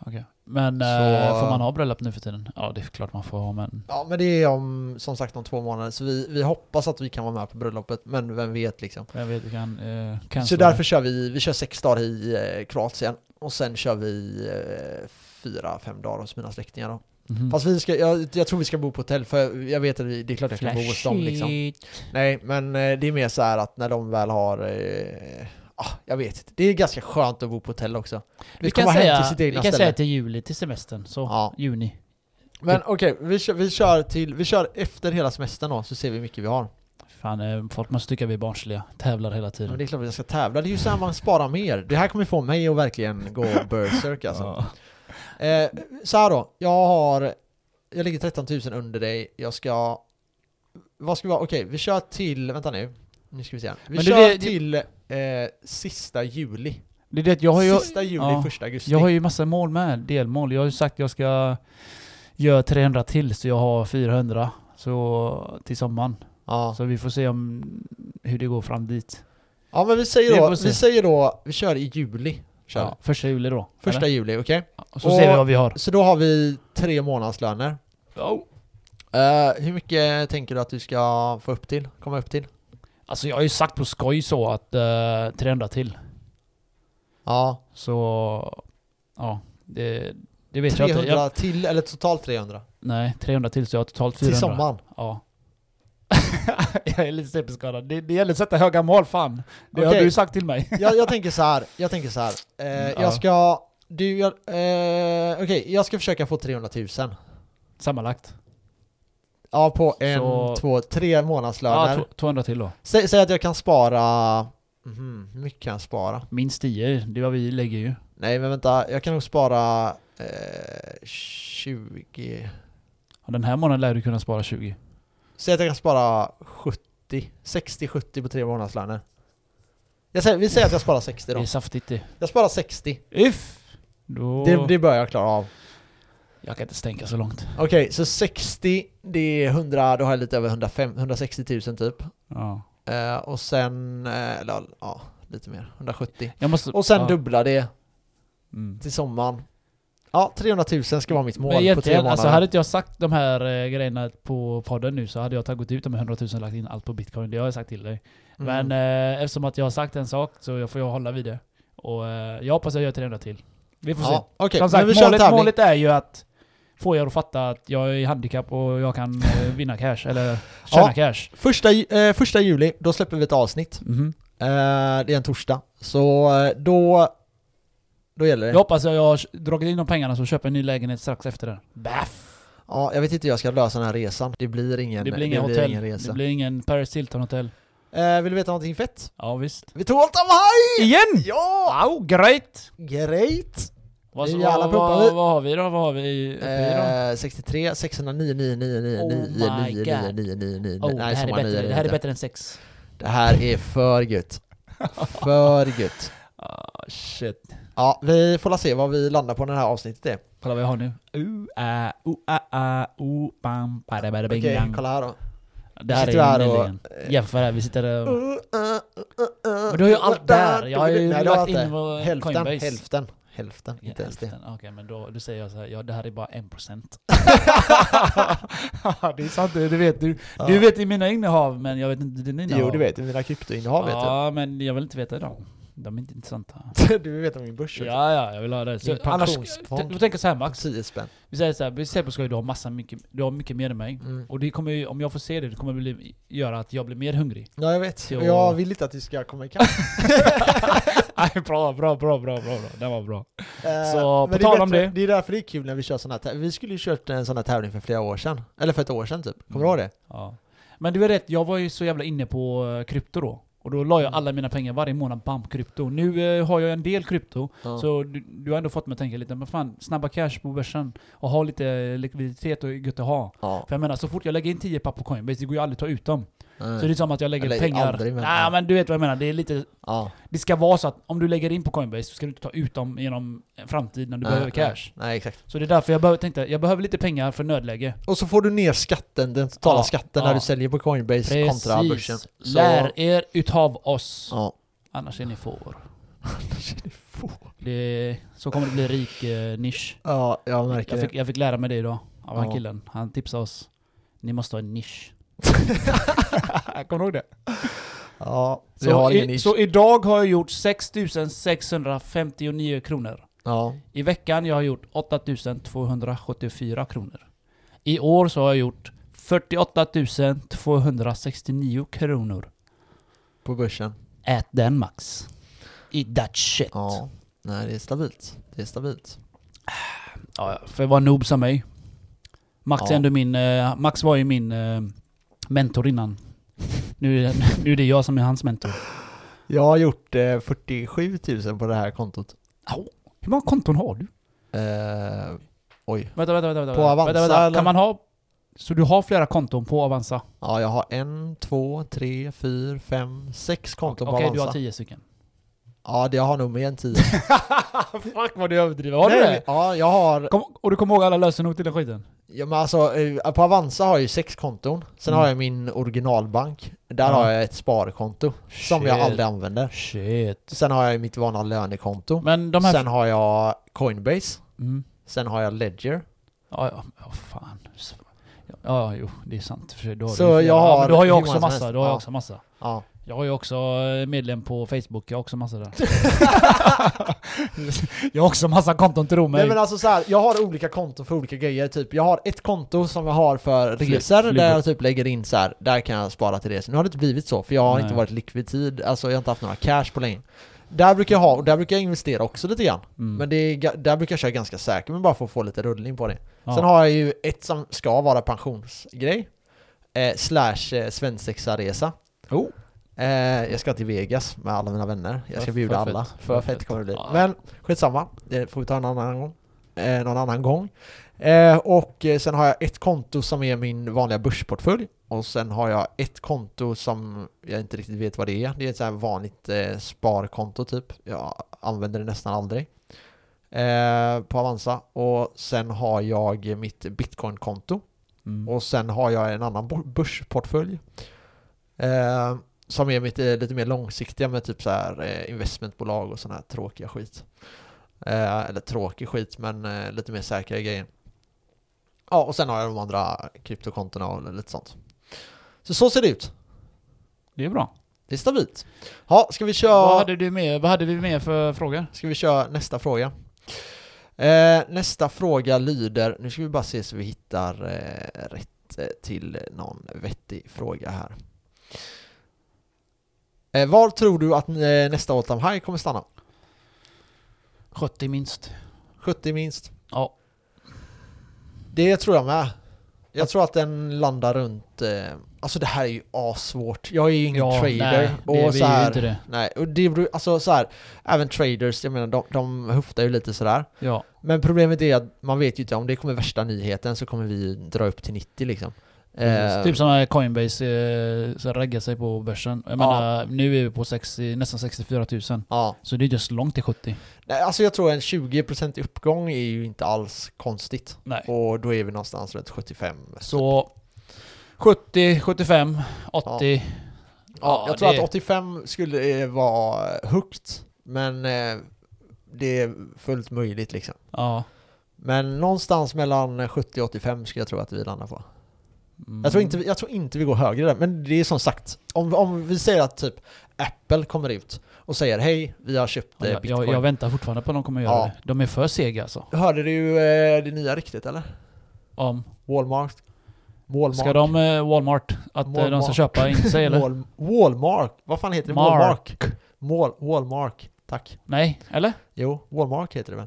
[SPEAKER 2] Okej. Men
[SPEAKER 1] Så-
[SPEAKER 2] eh, får man ha bröllop nu för tiden? Ja det är klart man får ha men...
[SPEAKER 1] ja men det är om, som sagt om två månader, så vi, vi hoppas att vi kan vara med på bröllopet, men vem vet liksom.
[SPEAKER 2] Jag vet, vi kan... Eh,
[SPEAKER 1] Så därför kör vi, vi kör sex dagar i eh, Kroatien och sen kör vi eh, fyra, fem dagar hos mina släktingar då.
[SPEAKER 2] Mhm.
[SPEAKER 1] Fast vi ska, jag, jag tror vi ska bo på hotell för jag vet att vi, det är klart jag kan bo hos dem liksom. Nej, men eh, det är mer så här att när de väl har, eh, ah, jag vet inte. Det är ganska skönt att bo på hotell också.
[SPEAKER 2] Vi
[SPEAKER 1] komma
[SPEAKER 2] kan, säga,
[SPEAKER 1] till sitt
[SPEAKER 2] vi
[SPEAKER 1] egna
[SPEAKER 2] kan
[SPEAKER 1] ställe.
[SPEAKER 2] säga till juli, till semestern. Så,
[SPEAKER 1] Ja.
[SPEAKER 2] juni.
[SPEAKER 1] Men okej, vi, kör, vi kör till, vi kör efter hela semestern då, så ser vi hur mycket vi har.
[SPEAKER 2] Fan, eh, folk måste tycka vi är barnsliga. Tävlar hela
[SPEAKER 1] Men
[SPEAKER 2] tiden.
[SPEAKER 1] det är klart att jag ska tävla, det är ju så här man sparar mer. Det här kommer få mig att verkligen gå berserk alltså.
[SPEAKER 2] Ja.
[SPEAKER 1] Eh, så här då, jag har, jag ligger 13 000 under dig, jag ska, vad ska vi ha, okej vi kör till, vänta nu, nu ska vi se här. Vi
[SPEAKER 2] Men
[SPEAKER 1] kör
[SPEAKER 2] vet-
[SPEAKER 1] till eh, sista juli.
[SPEAKER 2] Det är det, jag har ju...
[SPEAKER 1] sista juli,
[SPEAKER 2] ja.
[SPEAKER 1] första augusti.
[SPEAKER 2] Jag har ju massa mål med, delmål. Jag har ju sagt att jag ska göra 300 till så jag har 400 så, till sommaren.
[SPEAKER 1] ja.
[SPEAKER 2] Så vi får se om hur det går fram dit.
[SPEAKER 1] ja men vi säger då, vi säger då, vi kör i juli. Kör.
[SPEAKER 2] Ja, första juli då.
[SPEAKER 1] Första
[SPEAKER 2] eller?
[SPEAKER 1] juli, okej?
[SPEAKER 2] Och så
[SPEAKER 1] Och-
[SPEAKER 2] ser vi vad vi har.
[SPEAKER 1] Så då har vi tre månadslöner. Eh, hur mycket tänker du att du ska få upp till? Komma upp till?
[SPEAKER 2] Alltså jag har ju sagt på skoj så att eh, 300 till.
[SPEAKER 1] Ja,
[SPEAKER 2] Så... Ja, det, det vet jag inte.
[SPEAKER 1] 300
[SPEAKER 2] Jag,
[SPEAKER 1] till, eller totalt 300?
[SPEAKER 2] nej, 300 till så jag har totalt 400.
[SPEAKER 1] Till sommaren?
[SPEAKER 2] Ja. jag är lite CP-skadad. Det, det gäller att sätta höga mål fan. Det har
[SPEAKER 1] Okej.
[SPEAKER 2] du sagt till mig.
[SPEAKER 1] jag, jag tänker så här. jag tänker så här. Eh,
[SPEAKER 2] Ja.
[SPEAKER 1] Jag ska, du, jag, eh, okej, jag ska försöka få 300 000.
[SPEAKER 2] Sammanlagt.
[SPEAKER 1] Ja, på en,
[SPEAKER 2] Så-
[SPEAKER 1] två, tre
[SPEAKER 2] Ja,
[SPEAKER 1] månadslöner.
[SPEAKER 2] tw- 200 till då.
[SPEAKER 1] Säg, säg att jag kan spara, mhm, hur mycket kan jag spara?
[SPEAKER 2] Minst 10, det är vad vi lägger ju.
[SPEAKER 1] Nej men vänta, jag kan nog spara eh, 20
[SPEAKER 2] Och den här månaden lär du kunna spara 20.
[SPEAKER 1] Säg att jag kan spara 70, 60-70 på tre månadslöner. Jag säger, vi säger att jag sparar 60
[SPEAKER 2] Det
[SPEAKER 1] då.
[SPEAKER 2] är saftigt det.
[SPEAKER 1] Jag sparar 60.
[SPEAKER 2] If! Då...
[SPEAKER 1] Det, det bör jag klara av.
[SPEAKER 2] Jag kan inte stänka så långt.
[SPEAKER 1] Okej, så 60, det är 100, då har jag lite över 105, 160 000 typ.
[SPEAKER 2] Ja.
[SPEAKER 1] Eh, och sen, eh, eller ja, lite mer, 170.
[SPEAKER 2] Jag måste...
[SPEAKER 1] Och sen
[SPEAKER 2] ja.
[SPEAKER 1] dubbla det
[SPEAKER 2] Mm.
[SPEAKER 1] till sommaren. Ja, 300 000 ska vara mitt mål
[SPEAKER 2] Men
[SPEAKER 1] på tre
[SPEAKER 2] egentligen,
[SPEAKER 1] månader.
[SPEAKER 2] alltså hade inte jag sagt de här eh, grejerna på podden nu så hade jag tagit ut de här 100 000 och lagt in allt på bitcoin. Det har jag sagt till dig.
[SPEAKER 1] Mm.
[SPEAKER 2] Men eh, eftersom att jag har sagt en sak så jag får jag hålla vid det. Och eh, jag hoppas jag gör 300 till. Vi får
[SPEAKER 1] ja,
[SPEAKER 2] se. Som
[SPEAKER 1] men
[SPEAKER 2] sagt, målet, målet är ju att få er att fatta att jag är handikapp och jag kan eh, vinna cash, eller tjäna
[SPEAKER 1] Ja.
[SPEAKER 2] cash.
[SPEAKER 1] Första, eh, första juli, då släpper vi ett avsnitt.
[SPEAKER 2] Mhm.
[SPEAKER 1] Eh, det är en torsdag. Så eh, då, då gäller det.
[SPEAKER 2] Jag hoppas att jag har dragit in de pengarna så köper en ny lägenhet strax efter det. Baff!
[SPEAKER 1] Ja, jag vet inte hur jag ska lösa den här resan. Det blir ingen,
[SPEAKER 2] Det blir ingen hotell.
[SPEAKER 1] ingen resa.
[SPEAKER 2] det blir ingen Paris Hilton hotell.
[SPEAKER 1] Eh, vill du veta någonting fett?
[SPEAKER 2] Ja visst.
[SPEAKER 1] Vi tog Oldham High!
[SPEAKER 2] Igen!
[SPEAKER 1] Ja!
[SPEAKER 2] Au, great!
[SPEAKER 1] Great!
[SPEAKER 2] Vad,
[SPEAKER 1] Det
[SPEAKER 2] så, vad, vad, vad har vi då? Vad har vi uppe?
[SPEAKER 1] Eh, 63, 609, 9, 9, 9,
[SPEAKER 2] Oh
[SPEAKER 1] 9,
[SPEAKER 2] my
[SPEAKER 1] 9, 9,
[SPEAKER 2] God.
[SPEAKER 1] 9, 9, 9,
[SPEAKER 2] Oh, det här är det här bättre än sex.
[SPEAKER 1] Det här är för gött. För gött.
[SPEAKER 2] Ah, shit.
[SPEAKER 1] Ja, vi får la se vad vi landar på när det här avsnittet är.
[SPEAKER 2] Kolla vad jag har nu. Uh, uh, ah, ah, uh, bam, bada, bada, bing,
[SPEAKER 1] Okej, kolla här då.
[SPEAKER 2] Det här
[SPEAKER 1] Sitter vi här
[SPEAKER 2] är
[SPEAKER 1] och-
[SPEAKER 2] nyligen. Jämför här, vi sitter där och...
[SPEAKER 1] Uh, uh, uh, uh,
[SPEAKER 2] Men du har ju allt där. Jag har ju
[SPEAKER 1] Nej,
[SPEAKER 2] lagt in på
[SPEAKER 1] Hälften,
[SPEAKER 2] Coinbase.
[SPEAKER 1] hälften, hälften. Inte ens det.
[SPEAKER 2] Okej, men då, då säger jag så här, ja det här är bara en procent. det är sant, det vet du. Du vet i mina innehav, men jag vet inte dina innehav.
[SPEAKER 1] Jo, du vet mina kryptoinnehav vet
[SPEAKER 2] Ja, men jag vill inte veta dem. De är inte intressanta.
[SPEAKER 1] du. Vill veta min börs.
[SPEAKER 2] Ja, ja, jag vill ha det. Så, annars, du tänker så här Max.
[SPEAKER 1] 10 spänn.
[SPEAKER 2] Vi säger så här, vi säger på skoj, du har massa mycket, du har mycket mer än mig.
[SPEAKER 1] Mm.
[SPEAKER 2] Och det kommer ju, om jag får se det, det kommer bli, göra att jag blir mer hungrig.
[SPEAKER 1] Ja, jag vet.
[SPEAKER 2] Så-
[SPEAKER 1] jag vill inte att du ska komma ikapp.
[SPEAKER 2] Bra, bra, bra, bra, bra, bra. Den var bra.
[SPEAKER 1] Eh,
[SPEAKER 2] Så, på tal om det.
[SPEAKER 1] Det är därför det är kul när vi kör sådana här Vi skulle ju kört en sån här tävling för flera år sedan. Eller för ett år sedan typ. Kommer du ihåg det?
[SPEAKER 2] Ja. Men du är rätt, jag var ju så jävla inne på eh, krypto då. Och då la jag alla mina pengar varje månad, bam, krypto. Nu eh, har jag en del krypto,
[SPEAKER 1] Ja.
[SPEAKER 2] så du, du har ändå fått mig att tänka lite, men fan, snabba cash på börsen och ha lite likviditet och gött att ha.
[SPEAKER 1] ja.
[SPEAKER 2] För jag menar, så fort jag lägger in 10 papp på Coinbase, det går ju aldrig att ta ut dem.
[SPEAKER 1] Nej.
[SPEAKER 2] Så det är som att jag lägger
[SPEAKER 1] Eller
[SPEAKER 2] pengar... Nej
[SPEAKER 1] ja.
[SPEAKER 2] men du vet vad jag menar, det är lite...
[SPEAKER 1] ja.
[SPEAKER 2] Det ska vara så att om du lägger in på Coinbase så ska du inte ta ut dem genom en framtid när du
[SPEAKER 1] Nej,
[SPEAKER 2] behöver cash.
[SPEAKER 1] Nej. exakt.
[SPEAKER 2] Så det är därför jag behöver, tänkte, jag behöver lite pengar för nödläge.
[SPEAKER 1] Och så får du ner skatten, den totala
[SPEAKER 2] Ja,
[SPEAKER 1] skatten
[SPEAKER 2] ja.
[SPEAKER 1] när du säljer på Coinbase kontra börsen. Så,
[SPEAKER 2] Lär er utav oss.
[SPEAKER 1] Ja.
[SPEAKER 2] Annars är ni får.
[SPEAKER 1] Ni får.
[SPEAKER 2] Det, så kommer det bli rik eh, nisch.
[SPEAKER 1] Ja, jag märker
[SPEAKER 2] Jag fick, jag fick lära mig det idag av han
[SPEAKER 1] Ja.
[SPEAKER 2] killen. Han tipsade oss. Ni måste ha en nisch. Kommer du ihåg det?
[SPEAKER 1] Ja,
[SPEAKER 2] Så,
[SPEAKER 1] har ingen
[SPEAKER 2] i, så idag har jag gjort 6659 kronor.
[SPEAKER 1] Ja.
[SPEAKER 2] I veckan jag har gjort 8274 kronor. I år så har jag gjort 48 269 kronor.
[SPEAKER 1] På börsen.
[SPEAKER 2] Ät den max. Eat that shit.
[SPEAKER 1] Ja. Nej, det är stabilt. Det är stabilt.
[SPEAKER 2] Ja, för att vara noob som mig. Max
[SPEAKER 1] Ja.
[SPEAKER 2] ändå min... eh, Max var ju min eh, mentor innan. Nu, är- nu är det jag som är hans mentor.
[SPEAKER 1] Jag har gjort eh, 47 000 på det här kontot.
[SPEAKER 2] Au. Hur många konton har du?
[SPEAKER 1] Eh, oj.
[SPEAKER 2] Vänta, vänta, vänta. vänta
[SPEAKER 1] På Avanza,
[SPEAKER 2] vänta, vänta.
[SPEAKER 1] eller?
[SPEAKER 2] Kan man ha... Så du har flera konton på Avanza?
[SPEAKER 1] Ja, jag har en, två, tre, fyra, fem, sex konton
[SPEAKER 2] Okej,
[SPEAKER 1] på
[SPEAKER 2] du har
[SPEAKER 1] Avanza.
[SPEAKER 2] tio stycken.
[SPEAKER 1] Ja, det har nog mer än tio.
[SPEAKER 2] Fuck vad du överdriver. Har du
[SPEAKER 1] Nej,
[SPEAKER 2] det?
[SPEAKER 1] Ja, jag har...
[SPEAKER 2] Kom, och du kommer ihåg alla lösenord till den skiten?
[SPEAKER 1] Ja, men alltså, eh, på Avanza har jag ju sex konton. Sen
[SPEAKER 2] Mm.
[SPEAKER 1] har jag min originalbank. Där
[SPEAKER 2] Ja.
[SPEAKER 1] har jag ett sparkonto. Som jag
[SPEAKER 2] Shit.
[SPEAKER 1] aldrig använder.
[SPEAKER 2] Shit.
[SPEAKER 1] Sen har jag mitt vanliga lönekonto.
[SPEAKER 2] Men de här...
[SPEAKER 1] Sen har jag Coinbase.
[SPEAKER 2] Mm.
[SPEAKER 1] Sen har jag Ledger.
[SPEAKER 2] Ja, ja, ja, fan. Ja, jo, det är sant. För då har
[SPEAKER 1] Så
[SPEAKER 2] du
[SPEAKER 1] jag
[SPEAKER 2] ja,
[SPEAKER 1] har
[SPEAKER 2] men du har ju också massa. Du har
[SPEAKER 1] Ja.
[SPEAKER 2] också massa.
[SPEAKER 1] Ja.
[SPEAKER 2] Jag har ju också eh, medlem på Facebook, jag har också massa där. jag har också massa konton, tro mig.
[SPEAKER 1] Nej men alltså så här, jag har olika konton för olika grejer. Typ, jag har ett konto som jag har för
[SPEAKER 2] Fly-
[SPEAKER 1] resor
[SPEAKER 2] flyg-
[SPEAKER 1] där jag typ lägger in så här, där kan jag spara till resor. Nu har det inte blivit så, för jag har
[SPEAKER 2] Nej.
[SPEAKER 1] inte varit likvid tid. Alltså jag har inte haft några cash på länge. Där brukar jag ha, och där brukar jag investera också lite grann.
[SPEAKER 2] Mm.
[SPEAKER 1] Men det är, där brukar jag köra ganska säkert, men bara för att få lite rullning på det.
[SPEAKER 2] Ja.
[SPEAKER 1] Sen har jag ju ett som ska vara pensionsgrej. Eh, slash eh, svensexaresa.
[SPEAKER 2] Oh.
[SPEAKER 1] Eh, jag ska till Vegas med alla mina vänner. Jag ska bjuda
[SPEAKER 2] för
[SPEAKER 1] alla.
[SPEAKER 2] fett.
[SPEAKER 1] För fett kommer det bli.
[SPEAKER 2] Ja.
[SPEAKER 1] Men skitsamma, det får vi ta en annan gång. Eh, någon annan gång. Eh, och eh, sen har jag ett konto som är min vanliga börsportfölj. Och sen har jag ett konto som jag inte riktigt vet vad det är. Det är ett så vanligt eh, sparkonto typ. Jag använder det nästan aldrig. Eh, på Avanza. Och sen har jag mitt bitcoin-konto.
[SPEAKER 2] Mm.
[SPEAKER 1] Och sen har jag en annan börsportfölj. Eh, som är mitt eh, lite mer långsiktiga med typ så här eh, investmentbolag och sån här tråkiga skit. Eh, eller tråkig skit men eh, lite mer säkra grejer. Ja och sen har jag de andra kryptokontona och lite sånt. Så så ser det ut.
[SPEAKER 2] Det är bra.
[SPEAKER 1] Det är stabilt. Ja, ska vi
[SPEAKER 2] Vad,
[SPEAKER 1] köra,
[SPEAKER 2] hade du med, vad hade vi med för frågor?
[SPEAKER 1] ska vi köra nästa fråga? Eh, nästa fråga lyder, nu ska vi bara se så vi hittar rätt till någon vettig fråga här. Eh, var tror du att eh, nästa all time high kommer stanna?
[SPEAKER 2] 70 minst.
[SPEAKER 1] 70 minst?
[SPEAKER 2] Ja.
[SPEAKER 1] Det tror jag med. Jag tror att den landar runt... Eh, alltså det här är ju assvårt. Jag är ju ingen
[SPEAKER 2] Ja,
[SPEAKER 1] trader.
[SPEAKER 2] nej,
[SPEAKER 1] och så här,
[SPEAKER 2] inte det.
[SPEAKER 1] Nej, och det beror, alltså så här, även traders, jag menar de, de höftar ju lite sådär.
[SPEAKER 2] Ja.
[SPEAKER 1] Men problemet är att man vet ju inte, om det kommer värsta nyheten så kommer vi dra upp till 90 liksom. Eh,
[SPEAKER 2] typ som när Coinbase eh, så reggar sig på börsen. Jag
[SPEAKER 1] Ja.
[SPEAKER 2] menar, nu är vi på 60, nästan 64 000.
[SPEAKER 1] Ja.
[SPEAKER 2] Så det är just långt till 70.
[SPEAKER 1] Nej, alltså jag tror en 20% uppgång är ju inte alls konstigt.
[SPEAKER 2] Nej.
[SPEAKER 1] Och då är vi någonstans runt 75.
[SPEAKER 2] Så 70, 75, 80.
[SPEAKER 1] Ja,
[SPEAKER 2] Ja,
[SPEAKER 1] jag tror
[SPEAKER 2] det-
[SPEAKER 1] att 85 skulle eh, vara högt, men eh, det är fullt möjligt liksom.
[SPEAKER 2] Ja.
[SPEAKER 1] Men någonstans mellan 70 och 85 skulle jag tro att vi landar på.
[SPEAKER 2] Mm.
[SPEAKER 1] Jag tror inte, jag tror inte vi går högre där, men det är som sagt, om, om vi säger att typ Apple kommer ut och säger hej, vi har köpt
[SPEAKER 2] Ja,
[SPEAKER 1] eh, bitcoin.
[SPEAKER 2] jag, jag väntar fortfarande på att de kommer göra
[SPEAKER 1] Ja.
[SPEAKER 2] det. De är för sega alltså.
[SPEAKER 1] Hörde du eh, det nya riktigt eller?
[SPEAKER 2] Om,
[SPEAKER 1] Walmart? Walmart?
[SPEAKER 2] ska de eh, Walmart, att eh, de ska
[SPEAKER 1] Walmart.
[SPEAKER 2] köpa in sig eller?
[SPEAKER 1] Wal, Walmart? Vad fan heter det?
[SPEAKER 2] Mark.
[SPEAKER 1] Walmart? Wal, Walmart, tack.
[SPEAKER 2] Nej, eller?
[SPEAKER 1] Jo, Walmart heter det väl?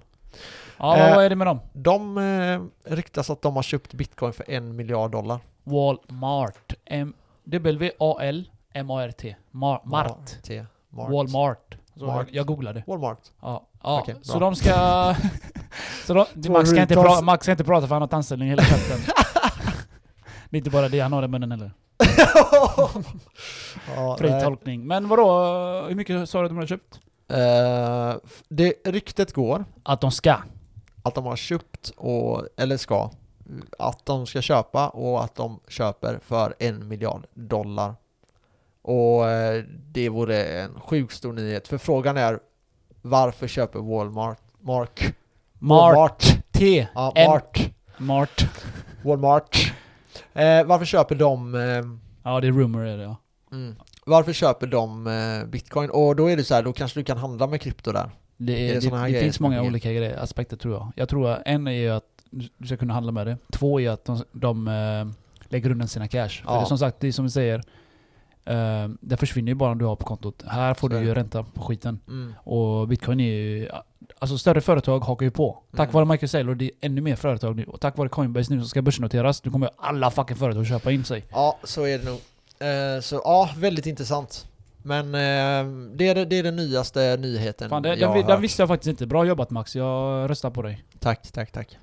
[SPEAKER 2] Ja,
[SPEAKER 1] Eh,
[SPEAKER 2] vad är det med dem?
[SPEAKER 1] De eh, ryktas att de har köpt bitcoin för en miljard dollar.
[SPEAKER 2] Walmart. M W-A-L M-A-R-T. Mar- Mart. Walmart. Så
[SPEAKER 1] Mart.
[SPEAKER 2] Jag, googlade.
[SPEAKER 1] Walmart.
[SPEAKER 2] Ja, ja
[SPEAKER 1] Okej,
[SPEAKER 2] så de ska... så de, Max, ska inte pra, Max ska inte prata för han har tandställning hela käften. det är inte bara det han har i munnen heller.
[SPEAKER 1] ja,
[SPEAKER 2] Fri tolkning. Men vadå, hur mycket sa du att de har köpt?
[SPEAKER 1] F- det ryktet går
[SPEAKER 2] Att de ska.
[SPEAKER 1] att de har köpt, och, eller ska, att de ska köpa och att de köper för en miljard dollar. Och eh, det vore en sjukt stor nyhet. För frågan är varför köper Walmart, Mark,
[SPEAKER 2] Mart.
[SPEAKER 1] Walmart,
[SPEAKER 2] T.
[SPEAKER 1] ja. Mart,
[SPEAKER 2] Mart.
[SPEAKER 1] Walmart. Eh, varför köper de eh,
[SPEAKER 2] Ja, det är rumor är det ja.
[SPEAKER 1] mm, varför köper de eh, bitcoin? Och då är det så här, då kanske du kan handla med krypto där.
[SPEAKER 2] Det,
[SPEAKER 1] Är det
[SPEAKER 2] det, det, finns många olika grejer, aspekter tror jag. Jag tror att en är ju att du ska kunna handla med det. Två är att de, de eh, lägger undan sina cash. För
[SPEAKER 1] Ja.
[SPEAKER 2] det är som sagt, det är som vi säger. Uh, det försvinner ju bara om du har på kontot. Här får
[SPEAKER 1] Så
[SPEAKER 2] du ju
[SPEAKER 1] det.
[SPEAKER 2] ränta på skiten.
[SPEAKER 1] Mm.
[SPEAKER 2] Och bitcoin är ju... Alltså större företag hakar ju på. Tack
[SPEAKER 1] Mm.
[SPEAKER 2] vare Michael Saylor, det är ännu mer företag nu. Och tack vare Coinbase nu som ska börsnoteras, nu kommer alla fucking företag köpa in sig.
[SPEAKER 1] Ja, så är det nog. Eh, så ja, väldigt intressant. Men eh, det, är, det- det är den nyaste nyheten
[SPEAKER 2] Fan, det,
[SPEAKER 1] jag
[SPEAKER 2] den,
[SPEAKER 1] har
[SPEAKER 2] den
[SPEAKER 1] hört.
[SPEAKER 2] visste jag faktiskt inte. Bra jobbat Max, jag röstar på dig.
[SPEAKER 1] Tack, tack, tack.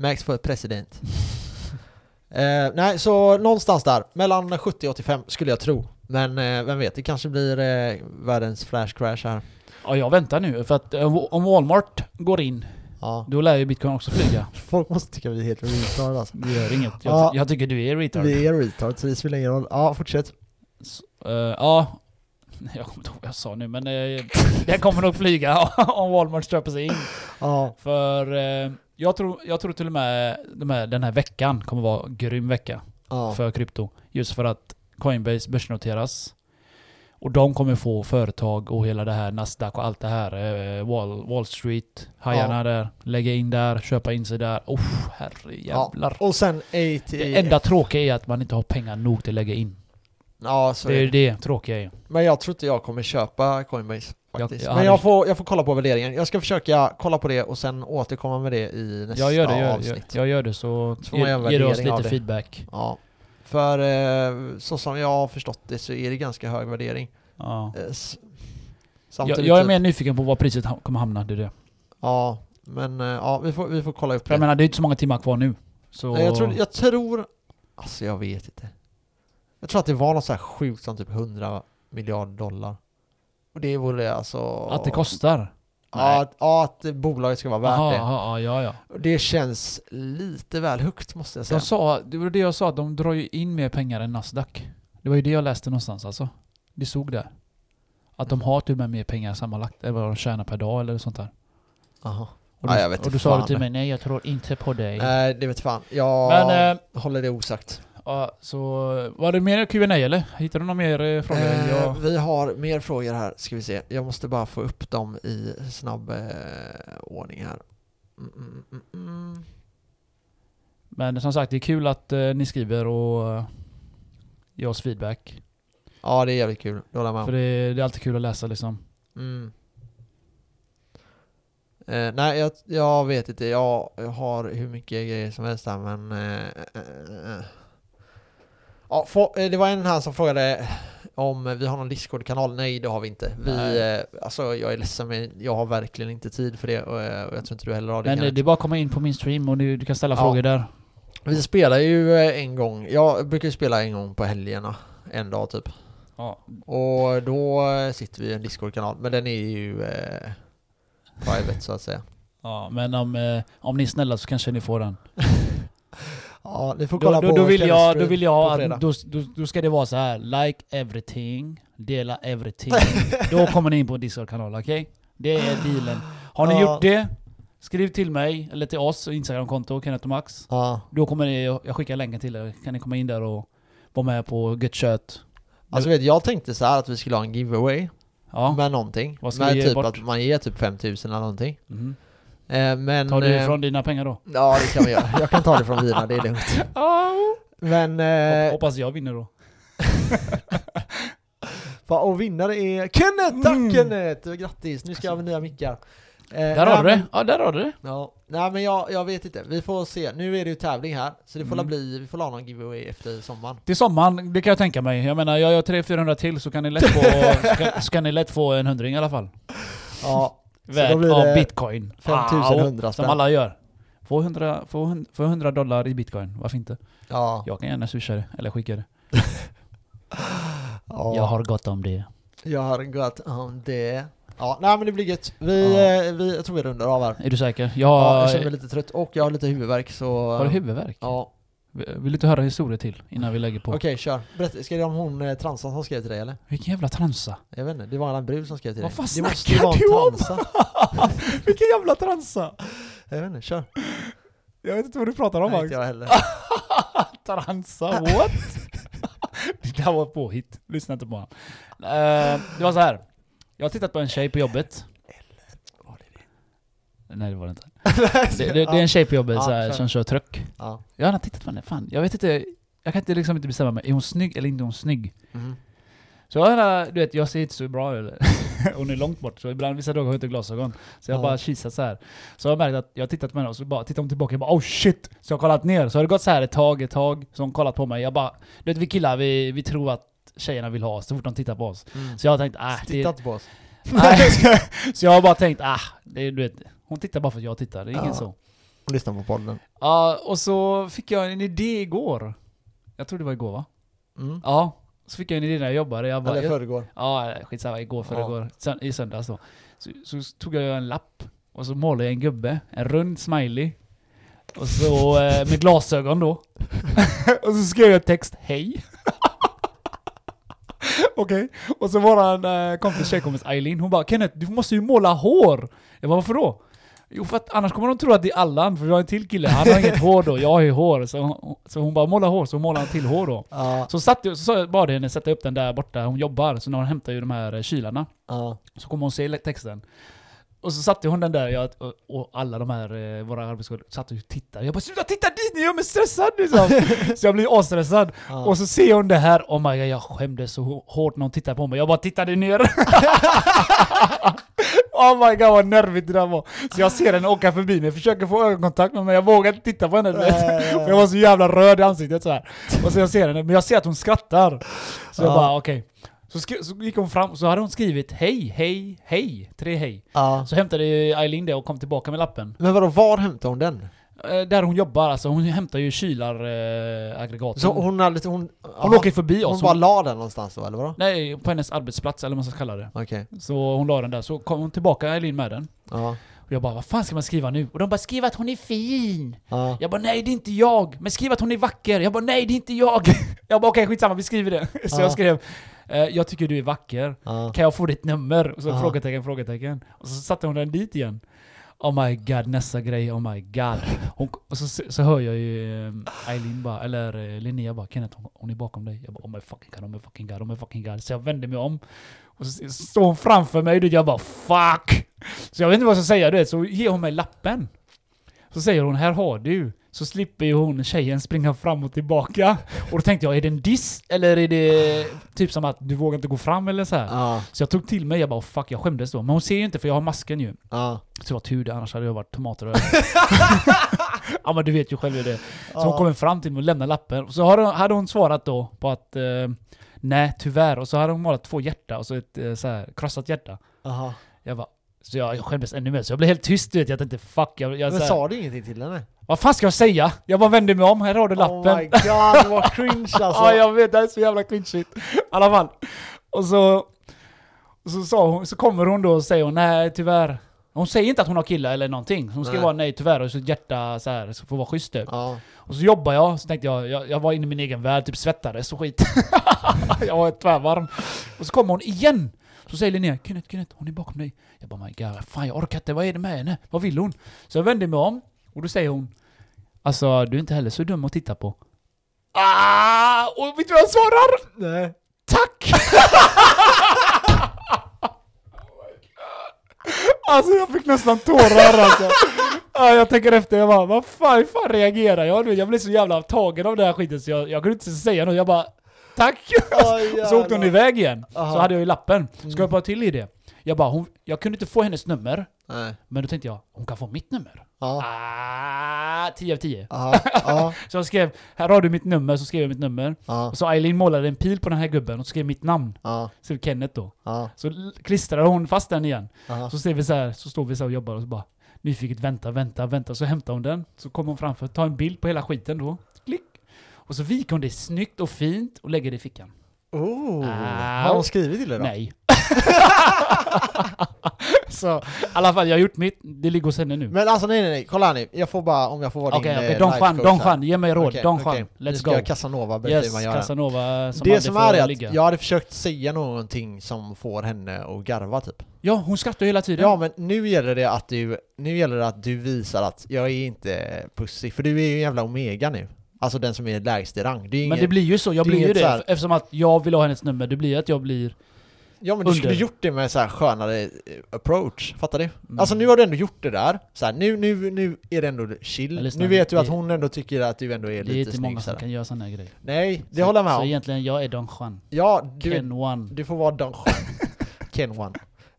[SPEAKER 1] Max för president. eh, nej, så någonstans där. Mellan 70 och 85 skulle jag tro. Men eh, vem vet, det kanske blir eh, världens flash crash här.
[SPEAKER 2] Ja, jag väntar nu. För att eh, om Walmart går in,
[SPEAKER 1] Ja.
[SPEAKER 2] då lär ju bitcoin också flyga.
[SPEAKER 1] Folk måste tycka vi är helt retard alltså.
[SPEAKER 2] Det gör inget. Jag,
[SPEAKER 1] Ja.
[SPEAKER 2] jag tycker du är retard.
[SPEAKER 1] Vi är retard så det spelar ingen roll. Ja, fortsätt.
[SPEAKER 2] Eh, ja. Jag kommer inte ihåg vad jag sa nu men uh, det kommer nog flyga om Walmart köper sig in.
[SPEAKER 1] Ja,
[SPEAKER 2] För eh, jag, tror, jag tror till och med de här, den här veckan kommer vara en grym vecka
[SPEAKER 1] ja.
[SPEAKER 2] för krypto. Just för att Coinbase börsnoteras. Och de kommer få företag och hela det här Nasdaq och allt det här. eh, Wall, Wall Street, hajarna där. Lägga in där, köpa in sig där. Oh, herrejävlar.
[SPEAKER 1] Och sen AT...
[SPEAKER 2] Det enda tråkiga är att man inte har pengar nog till att lägga in.
[SPEAKER 1] Ja, så
[SPEAKER 2] Det
[SPEAKER 1] är
[SPEAKER 2] ju det tråkiga är.
[SPEAKER 1] Men jag tror inte jag kommer köpa Coinbase faktiskt.
[SPEAKER 2] jag
[SPEAKER 1] Men
[SPEAKER 2] hade-
[SPEAKER 1] jag får, jag får kolla på värderingen. Jag ska försöka kolla på det och sen återkomma med det i nästa
[SPEAKER 2] Jag gör det,
[SPEAKER 1] avsnitt.
[SPEAKER 2] jag, jag gör det så,
[SPEAKER 1] Så
[SPEAKER 2] ger du oss lite feedback.
[SPEAKER 1] Ja. För eh, så som jag har förstått det så är det ganska hög värdering.
[SPEAKER 2] Ja.
[SPEAKER 1] Eh,
[SPEAKER 2] Jag, jag är
[SPEAKER 1] så-
[SPEAKER 2] mer nyfiken på var priset ha- kommer hamna, det är det.
[SPEAKER 1] Ja, men eh, ja, vi får, vi får kolla upp
[SPEAKER 2] jag
[SPEAKER 1] det.
[SPEAKER 2] menar, det är inte så många timmar kvar nu. Så...
[SPEAKER 1] Nej, Jag tror, jag tror... Alltså jag vet inte. Jag tror att det var något så här sjukt som typ 100 miljarder dollar. Och det vore alltså...
[SPEAKER 2] Att det kostar?
[SPEAKER 1] Ja, att, ja, att bolaget ska vara värt
[SPEAKER 2] Aha,
[SPEAKER 1] det.
[SPEAKER 2] aha, ja, ja.
[SPEAKER 1] Det känns lite väl högt måste jag säga.
[SPEAKER 2] De sa, det var det jag sa, att de drar ju in mer pengar än Nasdaq. Det var ju det jag läste någonstans alltså. Det stod där. Att de har till och med mer pengar sammanlagt än vad de tjänar per dag eller sånt där.
[SPEAKER 1] Aha.
[SPEAKER 2] Och
[SPEAKER 1] Ja,
[SPEAKER 2] du,
[SPEAKER 1] jag vet
[SPEAKER 2] och du sa det till mig, nej jag tror inte på dig.
[SPEAKER 1] Nej, det vet fan. Jag
[SPEAKER 2] Men, eh,
[SPEAKER 1] håller det osagt.
[SPEAKER 2] Ja, så var det mer Q&A eller? Hittar du några mer eh, frågor?
[SPEAKER 1] Eh,
[SPEAKER 2] jag,
[SPEAKER 1] Vi har mer frågor här, ska vi se. Jag måste bara få upp dem i snabb eh, ordning här. Mm, mm, mm, mm.
[SPEAKER 2] men som sagt, det är kul att eh, ni skriver och uh, ger oss feedback.
[SPEAKER 1] Ja, det är jävligt kul. Det håller jag med
[SPEAKER 2] För det, det är alltid kul att läsa liksom.
[SPEAKER 1] Mm. Eh, nej, jag, jag vet inte. Jag, jag har hur mycket grejer som helst här, men... Eh, eh, eh. Ja, få, eh, det var en här som frågade om vi har någon Discord-kanal. Nej, det har vi inte. Vi,
[SPEAKER 2] Nej.
[SPEAKER 1] eh, alltså, jag är ledsen, men jag har verkligen inte tid för det och, eh, jag tror inte du heller har det.
[SPEAKER 2] Men det är bara att komma in på min stream och du, du kan ställa
[SPEAKER 1] Ja.
[SPEAKER 2] frågor där.
[SPEAKER 1] Vi spelar ju en gång. Jag brukar ju spela en gång på helgerna. En dag typ.
[SPEAKER 2] Ja.
[SPEAKER 1] Och då sitter vi i en Discord-kanal. Men den är ju eh, private så att säga.
[SPEAKER 2] Ja, men om, eh, om ni är snälla så kanske ni får den.
[SPEAKER 1] Ja, ni får
[SPEAKER 2] Då,
[SPEAKER 1] kolla
[SPEAKER 2] då,
[SPEAKER 1] på
[SPEAKER 2] då, vill
[SPEAKER 1] Kenneths
[SPEAKER 2] jag, då vill
[SPEAKER 1] på
[SPEAKER 2] jag att, då, då, då ska det vara så här. like everything, dela everything. då kommer ni in på Discord-kanal, okej? Det är dealen. Har ni
[SPEAKER 1] Ja.
[SPEAKER 2] gjort det, skriv till mig, eller till oss, Instagram-konto, Kenneth och Max.
[SPEAKER 1] Ja,
[SPEAKER 2] Då kommer ni, jag skickar länken till er, kan ni komma in där och vara med på gött kött.
[SPEAKER 1] alltså vet, jag tänkte så här att vi skulle ha en giveaway
[SPEAKER 2] Ja.
[SPEAKER 1] med någonting.
[SPEAKER 2] Vad ska
[SPEAKER 1] med
[SPEAKER 2] vi ge
[SPEAKER 1] typ
[SPEAKER 2] bort?
[SPEAKER 1] att man ger typ 5000 eller någonting.
[SPEAKER 2] Mhm.
[SPEAKER 1] Eh, men...
[SPEAKER 2] Tar du
[SPEAKER 1] eh,
[SPEAKER 2] från dina pengar då?
[SPEAKER 1] Ja, det kan vi göra. Jag kan ta det från dina, det är lugnt. Men... Eh,
[SPEAKER 2] Hoppas jag vinner då.
[SPEAKER 1] och vinnare är Kenneth! Tack
[SPEAKER 2] Mm.
[SPEAKER 1] Kenneth! Grattis! Nu ska jag ha nya mickar.
[SPEAKER 2] Där har du det. Ja, där har du det.
[SPEAKER 1] Ja, Nej men jag, jag vet inte, vi får se. Nu är det ju tävling här, så det får
[SPEAKER 2] Mm.
[SPEAKER 1] bli, vi får la någon giveaway efter sommaren.
[SPEAKER 2] Till sommaren, det kan jag tänka mig. Jag menar, jag gör 300-400 till så kan ni lätt få, så kan, så kan ni lätt få en hundring i alla fall.
[SPEAKER 1] Ja, Blir
[SPEAKER 2] av
[SPEAKER 1] det
[SPEAKER 2] bitcoin.
[SPEAKER 1] 5100
[SPEAKER 2] Wow,
[SPEAKER 1] spänn.
[SPEAKER 2] Som alla gör. Få 100, få, hun- få 100 dollar i bitcoin, varför inte?
[SPEAKER 1] ja.
[SPEAKER 2] Jag kan gärna swisha det, eller skicka det.
[SPEAKER 1] ja.
[SPEAKER 2] Jag har gott om det.
[SPEAKER 1] Jag har gått om det. Ja, nej men det blir gött. Vi,
[SPEAKER 2] Ja.
[SPEAKER 1] eh, vi, jag tror vi rundar av här.
[SPEAKER 2] Är du säker? Jag,
[SPEAKER 1] Ja, jag känner mig lite trött och jag har lite huvudvärk så...
[SPEAKER 2] Har du huvudvärk?
[SPEAKER 1] Ja.
[SPEAKER 2] Vill du inte höra historier till innan vi lägger på?
[SPEAKER 1] Okej, kör. Berätta, ska det om hon eh, transan som skrev till dig eller?
[SPEAKER 2] Vilken jävla transa.
[SPEAKER 1] Jag vet inte, det var en brud som skrev till
[SPEAKER 2] Vad
[SPEAKER 1] dig.
[SPEAKER 2] fan
[SPEAKER 1] det måste
[SPEAKER 2] snackar du om? Vilken jävla transa!
[SPEAKER 1] Jag vet inte, kör.
[SPEAKER 2] Jag vet inte vad du pratar om
[SPEAKER 1] Nej, inte jag heller.
[SPEAKER 2] transa, what? det där var påhitt. Lyssna inte på honom. Eh, det var så här. Jag har tittat på en tjej på jobbet. Nej det var det inte. Det, det, det är en tjej på jobbet så här, som kör truck.
[SPEAKER 1] Ja.
[SPEAKER 2] Jag har tittat på henne, fan. Jag vet inte, jag kan inte, liksom inte bestämma mig. Är hon snygg eller inte hon snygg?
[SPEAKER 1] Mm.
[SPEAKER 2] Så jag, har, du vet, jag ser inte så bra ut. Hon är långt bort, så ibland vissa dagar har jag inte glasögon. Så jag har
[SPEAKER 1] Ja.
[SPEAKER 2] bara kisat så här. Så jag har märkt att jag har tittat på henne och så bara tittar hon tillbaka och bara oh shit! Så jag har kollat ner, så har det gått så här ett tag, ett tag. Så hon kollat på mig. Jag bara, du vet vi killar, vi, vi tror att tjejerna vill ha oss så fort de tittar på oss.
[SPEAKER 1] Mm.
[SPEAKER 2] Så jag har tänkt, äh, det,
[SPEAKER 1] Titta inte på oss.
[SPEAKER 2] nej. Så jag har bara tänkt, ah, det, du vet, hon tittar bara för att jag tittar, det är
[SPEAKER 1] Ja.
[SPEAKER 2] ingen så.
[SPEAKER 1] Lyssna på podden.
[SPEAKER 2] Ja, och så fick jag en idé igår. Jag tror det var igår va?
[SPEAKER 1] Mm.
[SPEAKER 2] Ja. Så fick jag en idé när jag jobbade. Jag bara,
[SPEAKER 1] Eller förrgår.
[SPEAKER 2] Ja, skitsamma. Igår,
[SPEAKER 1] Ja.
[SPEAKER 2] förrgår. Sön- I söndags då. Så, så tog jag en lapp och så målade jag en gubbe. En rund smiley. Och så eh, med glasögon då. och så skrev jag text Hej. Okej. Och så våran eh, kompis, tjejkompis Eileen, hon bara Kenneth, du måste ju måla hår. Jag bara varför då? Jo för att annars kommer de tro att det är Allan, för jag har en till kille, han har inget hår då, jag har ju hår. Så, hon- så hon bara måla hår, så hon målade en till hår då.
[SPEAKER 1] Ja.
[SPEAKER 2] Så, satt, jag- så sa jag henne sätta upp den där borta hon jobbar, så när hon hämtar ju de här eh, kylarna
[SPEAKER 1] Ja.
[SPEAKER 2] så kommer hon se texten. Och så satte hon den där, jag, och, och alla de här, eh, våra arbetskollegor, satt och tittade. Jag bara 'Sluta titta dit, ni gör mig stressad' liksom. Så jag blir asstressad.
[SPEAKER 1] Ja.
[SPEAKER 2] Och så ser hon det här, oh my god jag skämdes så hå- hårt när hon tittade på mig. Jag bara tittade ner. oh my god vad nervigt det där var. Så jag ser henne åka förbi mig, försöker få ögonkontakt med mig, jag vågar inte titta på henne. För jag var så jävla röd i ansiktet så här. Och så jag ser henne, men jag ser att hon skrattar. Så jag
[SPEAKER 1] Ja.
[SPEAKER 2] bara okej. Så, skri- så gick hon fram, så hade hon skrivit hej, hej, hej. Tre hej.
[SPEAKER 1] Ja.
[SPEAKER 2] Så hämtade Eileen det och kom tillbaka med lappen.
[SPEAKER 1] Men vadå, var hämtade hon den?
[SPEAKER 2] Eh, där hon jobbar alltså, hon hämtar ju kylar eh.
[SPEAKER 1] Så hon hade lite, hon...
[SPEAKER 2] hon åker förbi
[SPEAKER 1] Hon
[SPEAKER 2] oss.
[SPEAKER 1] bara
[SPEAKER 2] Hon,
[SPEAKER 1] la den någonstans då, eller vadå?
[SPEAKER 2] nej, på hennes arbetsplats eller vad man ska kalla det.
[SPEAKER 1] Okej.
[SPEAKER 2] Så hon la den där, så kom hon tillbaka Eileen med den.
[SPEAKER 1] Ja.
[SPEAKER 2] Och jag bara, vad fan ska man skriva nu? Och de bara, skriv att hon är fin!
[SPEAKER 1] Ja.
[SPEAKER 2] Jag bara, nej det är inte jag! Men skriv att hon är vacker! Jag bara, nej det är inte jag! Jag bara, okej skitsamma, vi skriver det. Så
[SPEAKER 1] Ja.
[SPEAKER 2] jag skrev, eh, jag tycker du är vacker. Kan jag få ditt nummer? Och så frågetecken, frågetecken. Och så satte hon den dit igen. Oh my god, nästa grej, oh my god. Hon, och så, så hör jag ju eh, Eileen bara, eller eh, Linnea bara, Kenneth hon, hon är bakom dig. Jag bara, oh my fucking god, oh my fucking god, oh my fucking god. Så jag vände mig om. Och så står hon framför mig, och jag bara fuck! Så jag vet inte vad jag ska säga, du vet. Så ger hon mig lappen. Så säger hon, här har du. Så slipper ju hon, tjejen, springa fram och tillbaka. Och då tänkte jag, är det en diss? Eller är det typ som att du vågar inte gå fram eller så här?
[SPEAKER 1] Ja.
[SPEAKER 2] Så jag tog till mig, jag bara oh, fuck, jag skämdes då. Men hon ser ju inte för jag har masken ju.
[SPEAKER 1] Ja.
[SPEAKER 2] Så det var tur det, annars hade jag varit tomatröd. ja men du vet ju själv hur det. Så hon
[SPEAKER 1] Ja.
[SPEAKER 2] kommer fram till mig och lämnar lappen. Och så har hon- hade hon svarat då på att eh, nej tyvärr. Och så hade hon målat två hjärta och så ett eh, så här, krossat hjärta.
[SPEAKER 1] Aha.
[SPEAKER 2] Jag bara, så jag, jag skämdes ännu mer. Så jag blev helt tyst du vet. Jag tänkte fuck, jag, jag,
[SPEAKER 1] Men sa du ingenting till henne?
[SPEAKER 2] vad fan ska jag säga? Jag bara vände mig om, här har du lappen.
[SPEAKER 1] Oh my god, vad cringe alltså!
[SPEAKER 2] Ja jag vet, det här är så jävla cringeigt. I alla fall. Och så, och så, sa hon, så kommer hon då och säger hon, nej tyvärr. Hon säger inte att hon har kille eller någonting. Hon ska
[SPEAKER 1] Nej.
[SPEAKER 2] vara nej tyvärr och så hjärta så här, så får vara schysst typ.
[SPEAKER 1] Ja.
[SPEAKER 2] Och så jobbar jag, så tänkte jag, jag, jag var inne i min egen värld, typ svettades och skit. jag var tvärvarm. Och så kommer hon igen! Så säger Linnea, Kenneth, Kenneth, hon är bakom dig. Jag bara, my god, fan jag orkar inte, vad är det med henne? Vad vill hon? Så jag vänder mig om, och då säger hon, alltså du är inte heller så dum att titta på. Ah! Och vet du vad jag svarar?
[SPEAKER 1] Nej.
[SPEAKER 2] Tack! Alltså jag fick nästan tårar alltså. Ja, jag tänker efter, jag bara vad fan, hur fan reagerar jag? Jag blev så jävla tagen av den här skiten så jag, jag kunde inte säga något, jag bara Tack!
[SPEAKER 1] Oh,
[SPEAKER 2] så åkte hon iväg igen.
[SPEAKER 1] Aha.
[SPEAKER 2] Så hade jag ju lappen.
[SPEAKER 1] Mm.
[SPEAKER 2] Ska jag bara till i det? Jag bara, hon, jag kunde inte få hennes nummer.
[SPEAKER 1] Nej.
[SPEAKER 2] Men då tänkte jag, hon kan få mitt nummer.
[SPEAKER 1] Ja.
[SPEAKER 2] Ah, 10 av 10.
[SPEAKER 1] Ja. Ja.
[SPEAKER 2] Så jag skrev, här har du mitt nummer, så skrev jag mitt nummer.
[SPEAKER 1] Ja.
[SPEAKER 2] Och så Eileen målade en pil på den här gubben och skrev mitt namn.
[SPEAKER 1] Ja.
[SPEAKER 2] Så Kenneth då. Så klistrade hon fast den igen. Så ser vi så här, så står vi så och jobbar och så bara nyfiket vänta, vänta, vänta. Så hämtar hon den. Så kommer hon framför, tar en bild på hela skiten då. Klick. Och så viker hon det snyggt och fint och lägger det i fickan.
[SPEAKER 1] Oh.
[SPEAKER 2] Ah.
[SPEAKER 1] Har hon skrivit till dig då?
[SPEAKER 2] Nej. så i alla fall, jag har gjort mitt. Det ligger hos henne nu.
[SPEAKER 1] Men alltså nej nej nej, kolla här nu. Jag får bara, om jag får vara
[SPEAKER 2] Okej,
[SPEAKER 1] din
[SPEAKER 2] okej.
[SPEAKER 1] eh,
[SPEAKER 2] Don Juan, Don. Juan. Ge mig råd.
[SPEAKER 1] Okej,
[SPEAKER 2] Don. Juan.
[SPEAKER 1] Nu
[SPEAKER 2] Let's
[SPEAKER 1] ska
[SPEAKER 2] go.
[SPEAKER 1] jag Casanova berätta hur
[SPEAKER 2] Yes,
[SPEAKER 1] man gör.
[SPEAKER 2] Casanova som
[SPEAKER 1] det som är är
[SPEAKER 2] ligga.
[SPEAKER 1] att jag hade försökt säga någonting som får henne att garva typ.
[SPEAKER 2] Ja, hon skrattar hela tiden.
[SPEAKER 1] Ja men nu gäller det att du, nu gäller det att du visar att jag är inte pussy, för du är ju en jävla omega nu. Alltså den som är lägst i rang. Det är
[SPEAKER 2] Men
[SPEAKER 1] ingen,
[SPEAKER 2] det blir ju så, jag
[SPEAKER 1] det
[SPEAKER 2] blir ju
[SPEAKER 1] inget så
[SPEAKER 2] det.
[SPEAKER 1] här-
[SPEAKER 2] Eftersom att jag vill ha hennes nummer, det blir att jag blir...
[SPEAKER 1] Ja men du skulle
[SPEAKER 2] under.
[SPEAKER 1] gjort det med så här skönare eh, approach, fattar du?
[SPEAKER 2] Mm.
[SPEAKER 1] Alltså nu har du ändå gjort det där, så här, nu, nu, nu är det ändå chill.
[SPEAKER 2] Men lyssna,
[SPEAKER 1] nu vet du att
[SPEAKER 2] det-
[SPEAKER 1] hon ändå tycker att du ändå är
[SPEAKER 2] Det är
[SPEAKER 1] lite
[SPEAKER 2] inte
[SPEAKER 1] snygg
[SPEAKER 2] många
[SPEAKER 1] så
[SPEAKER 2] som kan göra såna här grejer.
[SPEAKER 1] Nej, det
[SPEAKER 2] så,
[SPEAKER 1] håller jag med
[SPEAKER 2] Så
[SPEAKER 1] om.
[SPEAKER 2] egentligen, jag är Don Juan.
[SPEAKER 1] Ja, du,
[SPEAKER 2] Ken One.
[SPEAKER 1] du får vara Don Juan. Ken One.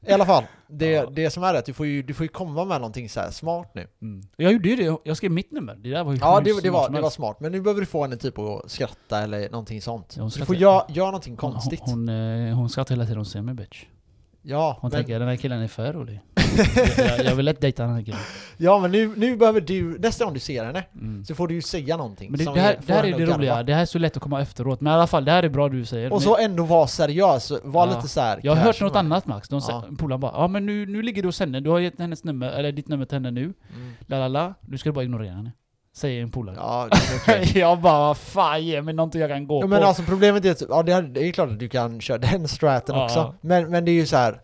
[SPEAKER 1] I alla fall, det,
[SPEAKER 2] Ja.
[SPEAKER 1] det som är att du får ju, du får ju komma med någonting så här smart nu.
[SPEAKER 2] Mm. Jag gjorde ju det, jag skrev mitt nummer. Det där var ju
[SPEAKER 1] Ja, det, det, var, det var smart. Men nu behöver du få henne typ att skratta eller någonting sånt.
[SPEAKER 2] Ja, hon
[SPEAKER 1] du får göra gör någonting
[SPEAKER 2] Hon,
[SPEAKER 1] konstigt.
[SPEAKER 2] hon, hon, eh, hon skrattar hela tiden, hon ser mig bitch.
[SPEAKER 1] Ja,
[SPEAKER 2] Hon
[SPEAKER 1] men,
[SPEAKER 2] tänker den här killen är för rolig. jag, jag, vill inte dejta den här killen.
[SPEAKER 1] ja, men nu, nu behöver du, nästa gång du ser henne,
[SPEAKER 2] Mm.
[SPEAKER 1] så får du ju säga någonting.
[SPEAKER 2] Men det, det, här, det här är det
[SPEAKER 1] garva.
[SPEAKER 2] roliga, det här är så lätt att komma efteråt. Men i alla fall, det här är bra du säger.
[SPEAKER 1] Och
[SPEAKER 2] Men
[SPEAKER 1] så ändå vara seriös, var
[SPEAKER 2] Ja.
[SPEAKER 1] lite så här.
[SPEAKER 2] jag har hört något annat Max. De
[SPEAKER 1] Ja.
[SPEAKER 2] Polaren bara ja men nu, nu ligger du hos henne, du har gett hennes nummer, eller ditt nummer till henne nu.
[SPEAKER 1] Mm.
[SPEAKER 2] La la la, du ska bara ignorera henne. Säger en polare.
[SPEAKER 1] Ja, det är okej.
[SPEAKER 2] jag bara fan ge mig någonting jag kan gå
[SPEAKER 1] Ja,
[SPEAKER 2] på.
[SPEAKER 1] men alltså problemet är att, ja det är, det är klart att du kan köra den straten
[SPEAKER 2] Ja.
[SPEAKER 1] också. Men, men det är ju så här.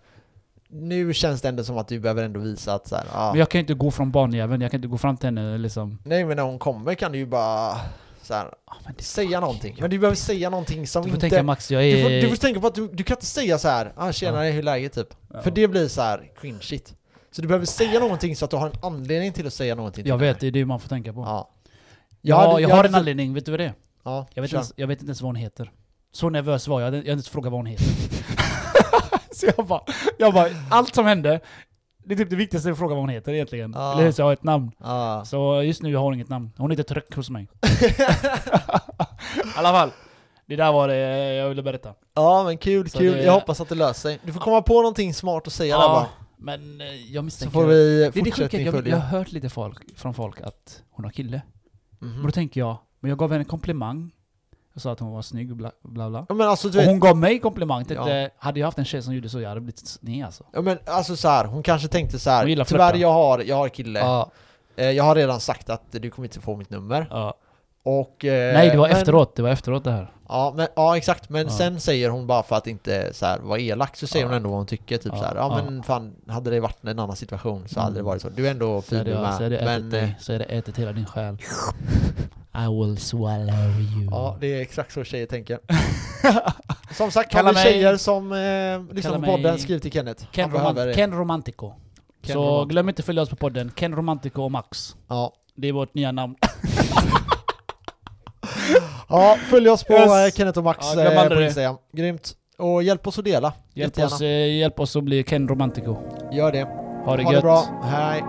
[SPEAKER 1] Nu känns det ändå som att du behöver ändå visa att så här, ja.
[SPEAKER 2] Men jag kan ju inte gå från barnjäveln, jag kan inte gå fram till henne liksom.
[SPEAKER 1] Nej men när hon kommer kan du ju bara så här,
[SPEAKER 2] Ja, men det,
[SPEAKER 1] säga någonting. Men du behöver säga någonting som
[SPEAKER 2] du får
[SPEAKER 1] inte...
[SPEAKER 2] tänka Max, jag
[SPEAKER 1] du, får,
[SPEAKER 2] är...
[SPEAKER 1] du får tänka på att du, du kan inte säga så här, ah, tjena hur är läget typ.
[SPEAKER 2] Ja.
[SPEAKER 1] För det blir så här cringe shit. Så du behöver säga någonting så att du har en anledning till att säga någonting till
[SPEAKER 2] Jag vet, det är det man får tänka på.
[SPEAKER 1] Ja.
[SPEAKER 2] Ja,
[SPEAKER 1] hade-
[SPEAKER 2] jag, har en anledning, vet du vad det är?
[SPEAKER 1] Ja,
[SPEAKER 2] Jag vet,
[SPEAKER 1] kör.
[SPEAKER 2] ens, jag vet inte ens vad hon heter. Så nervös var jag, jag hade jag hade inte frågat vad hon heter. så jag bara, jag bara, allt som hände, det är typ det viktigaste att fråga vad hon heter egentligen.
[SPEAKER 1] Ja.
[SPEAKER 2] Eller hur? Så jag har ett namn.
[SPEAKER 1] Ja.
[SPEAKER 2] Så just nu har hon inget namn. Hon heter Tryck hos mig. I alla fall. Det där var det jag ville berätta.
[SPEAKER 1] ja men kul,
[SPEAKER 2] Så
[SPEAKER 1] kul.
[SPEAKER 2] det-
[SPEAKER 1] Jag hoppas att det löser sig. Du får komma på någonting smart att säga där bara.
[SPEAKER 2] Men eh, jag
[SPEAKER 1] Så
[SPEAKER 2] misstänker...
[SPEAKER 1] får vi
[SPEAKER 2] det är det sjuka,
[SPEAKER 1] fortsättning
[SPEAKER 2] jag, jag har hört lite folk, från folk att hon har kille.
[SPEAKER 1] Mhm.
[SPEAKER 2] Och då tänker jag, men jag gav henne en komplimang. Jag sa att hon var snygg och bla bla. bla.
[SPEAKER 1] Ja men alltså du
[SPEAKER 2] Och
[SPEAKER 1] vet,
[SPEAKER 2] hon gav mig komplimang. Tänkte,
[SPEAKER 1] Ja.
[SPEAKER 2] hade jag haft en tjej som gjorde så, jag hade blivit sned alltså.
[SPEAKER 1] ja, men alltså så här, hon kanske tänkte så här. Tyvärr jag har, jag har kille.
[SPEAKER 2] Ja,
[SPEAKER 1] Eh, Jag har redan sagt att du kommer inte få mitt nummer.
[SPEAKER 2] ja.
[SPEAKER 1] Och... eh,
[SPEAKER 2] Nej, det var
[SPEAKER 1] men,
[SPEAKER 2] efteråt. Det var efteråt det här.
[SPEAKER 1] Ja, men, ja exakt, men
[SPEAKER 2] Ja.
[SPEAKER 1] sen säger hon bara för att inte så här, vara elak så säger
[SPEAKER 2] Ja.
[SPEAKER 1] hon ändå vad hon tycker, typ
[SPEAKER 2] Ja,
[SPEAKER 1] så här. Ja, men fan, hade det varit en annan situation så hade det
[SPEAKER 2] Mm.
[SPEAKER 1] varit så. Du är ändå fin du
[SPEAKER 2] jag, så
[SPEAKER 1] med.
[SPEAKER 2] jag ätit
[SPEAKER 1] Men, eh,
[SPEAKER 2] dig. Så hade jag ätit hela din själ. I will swallow you.
[SPEAKER 1] ja, det är exakt så tjejer tänker. Som sagt,
[SPEAKER 2] Kalla mig-
[SPEAKER 1] tjejer som eh, lyssnar på podden, skriv till Kenneth.
[SPEAKER 2] Ken, Roman
[SPEAKER 1] det.
[SPEAKER 2] Ken Romantico.
[SPEAKER 1] Ken
[SPEAKER 2] så
[SPEAKER 1] Romantico.
[SPEAKER 2] glöm inte att följa oss på podden. Ken Romantico och Max.
[SPEAKER 1] Ja.
[SPEAKER 2] Det är vårt nya namn.
[SPEAKER 1] ja, följ oss på
[SPEAKER 2] Yes.
[SPEAKER 1] eh, Kenneth och Max
[SPEAKER 2] Ja,
[SPEAKER 1] eh, på
[SPEAKER 2] det.
[SPEAKER 1] Instagram. Grymt. Och hjälp oss att dela.
[SPEAKER 2] Hjälp oss, eh, hjälp oss att bli Ken Romantico.
[SPEAKER 1] Gör det.
[SPEAKER 2] Ha det
[SPEAKER 1] ha
[SPEAKER 2] gött.
[SPEAKER 1] det bra. Hej.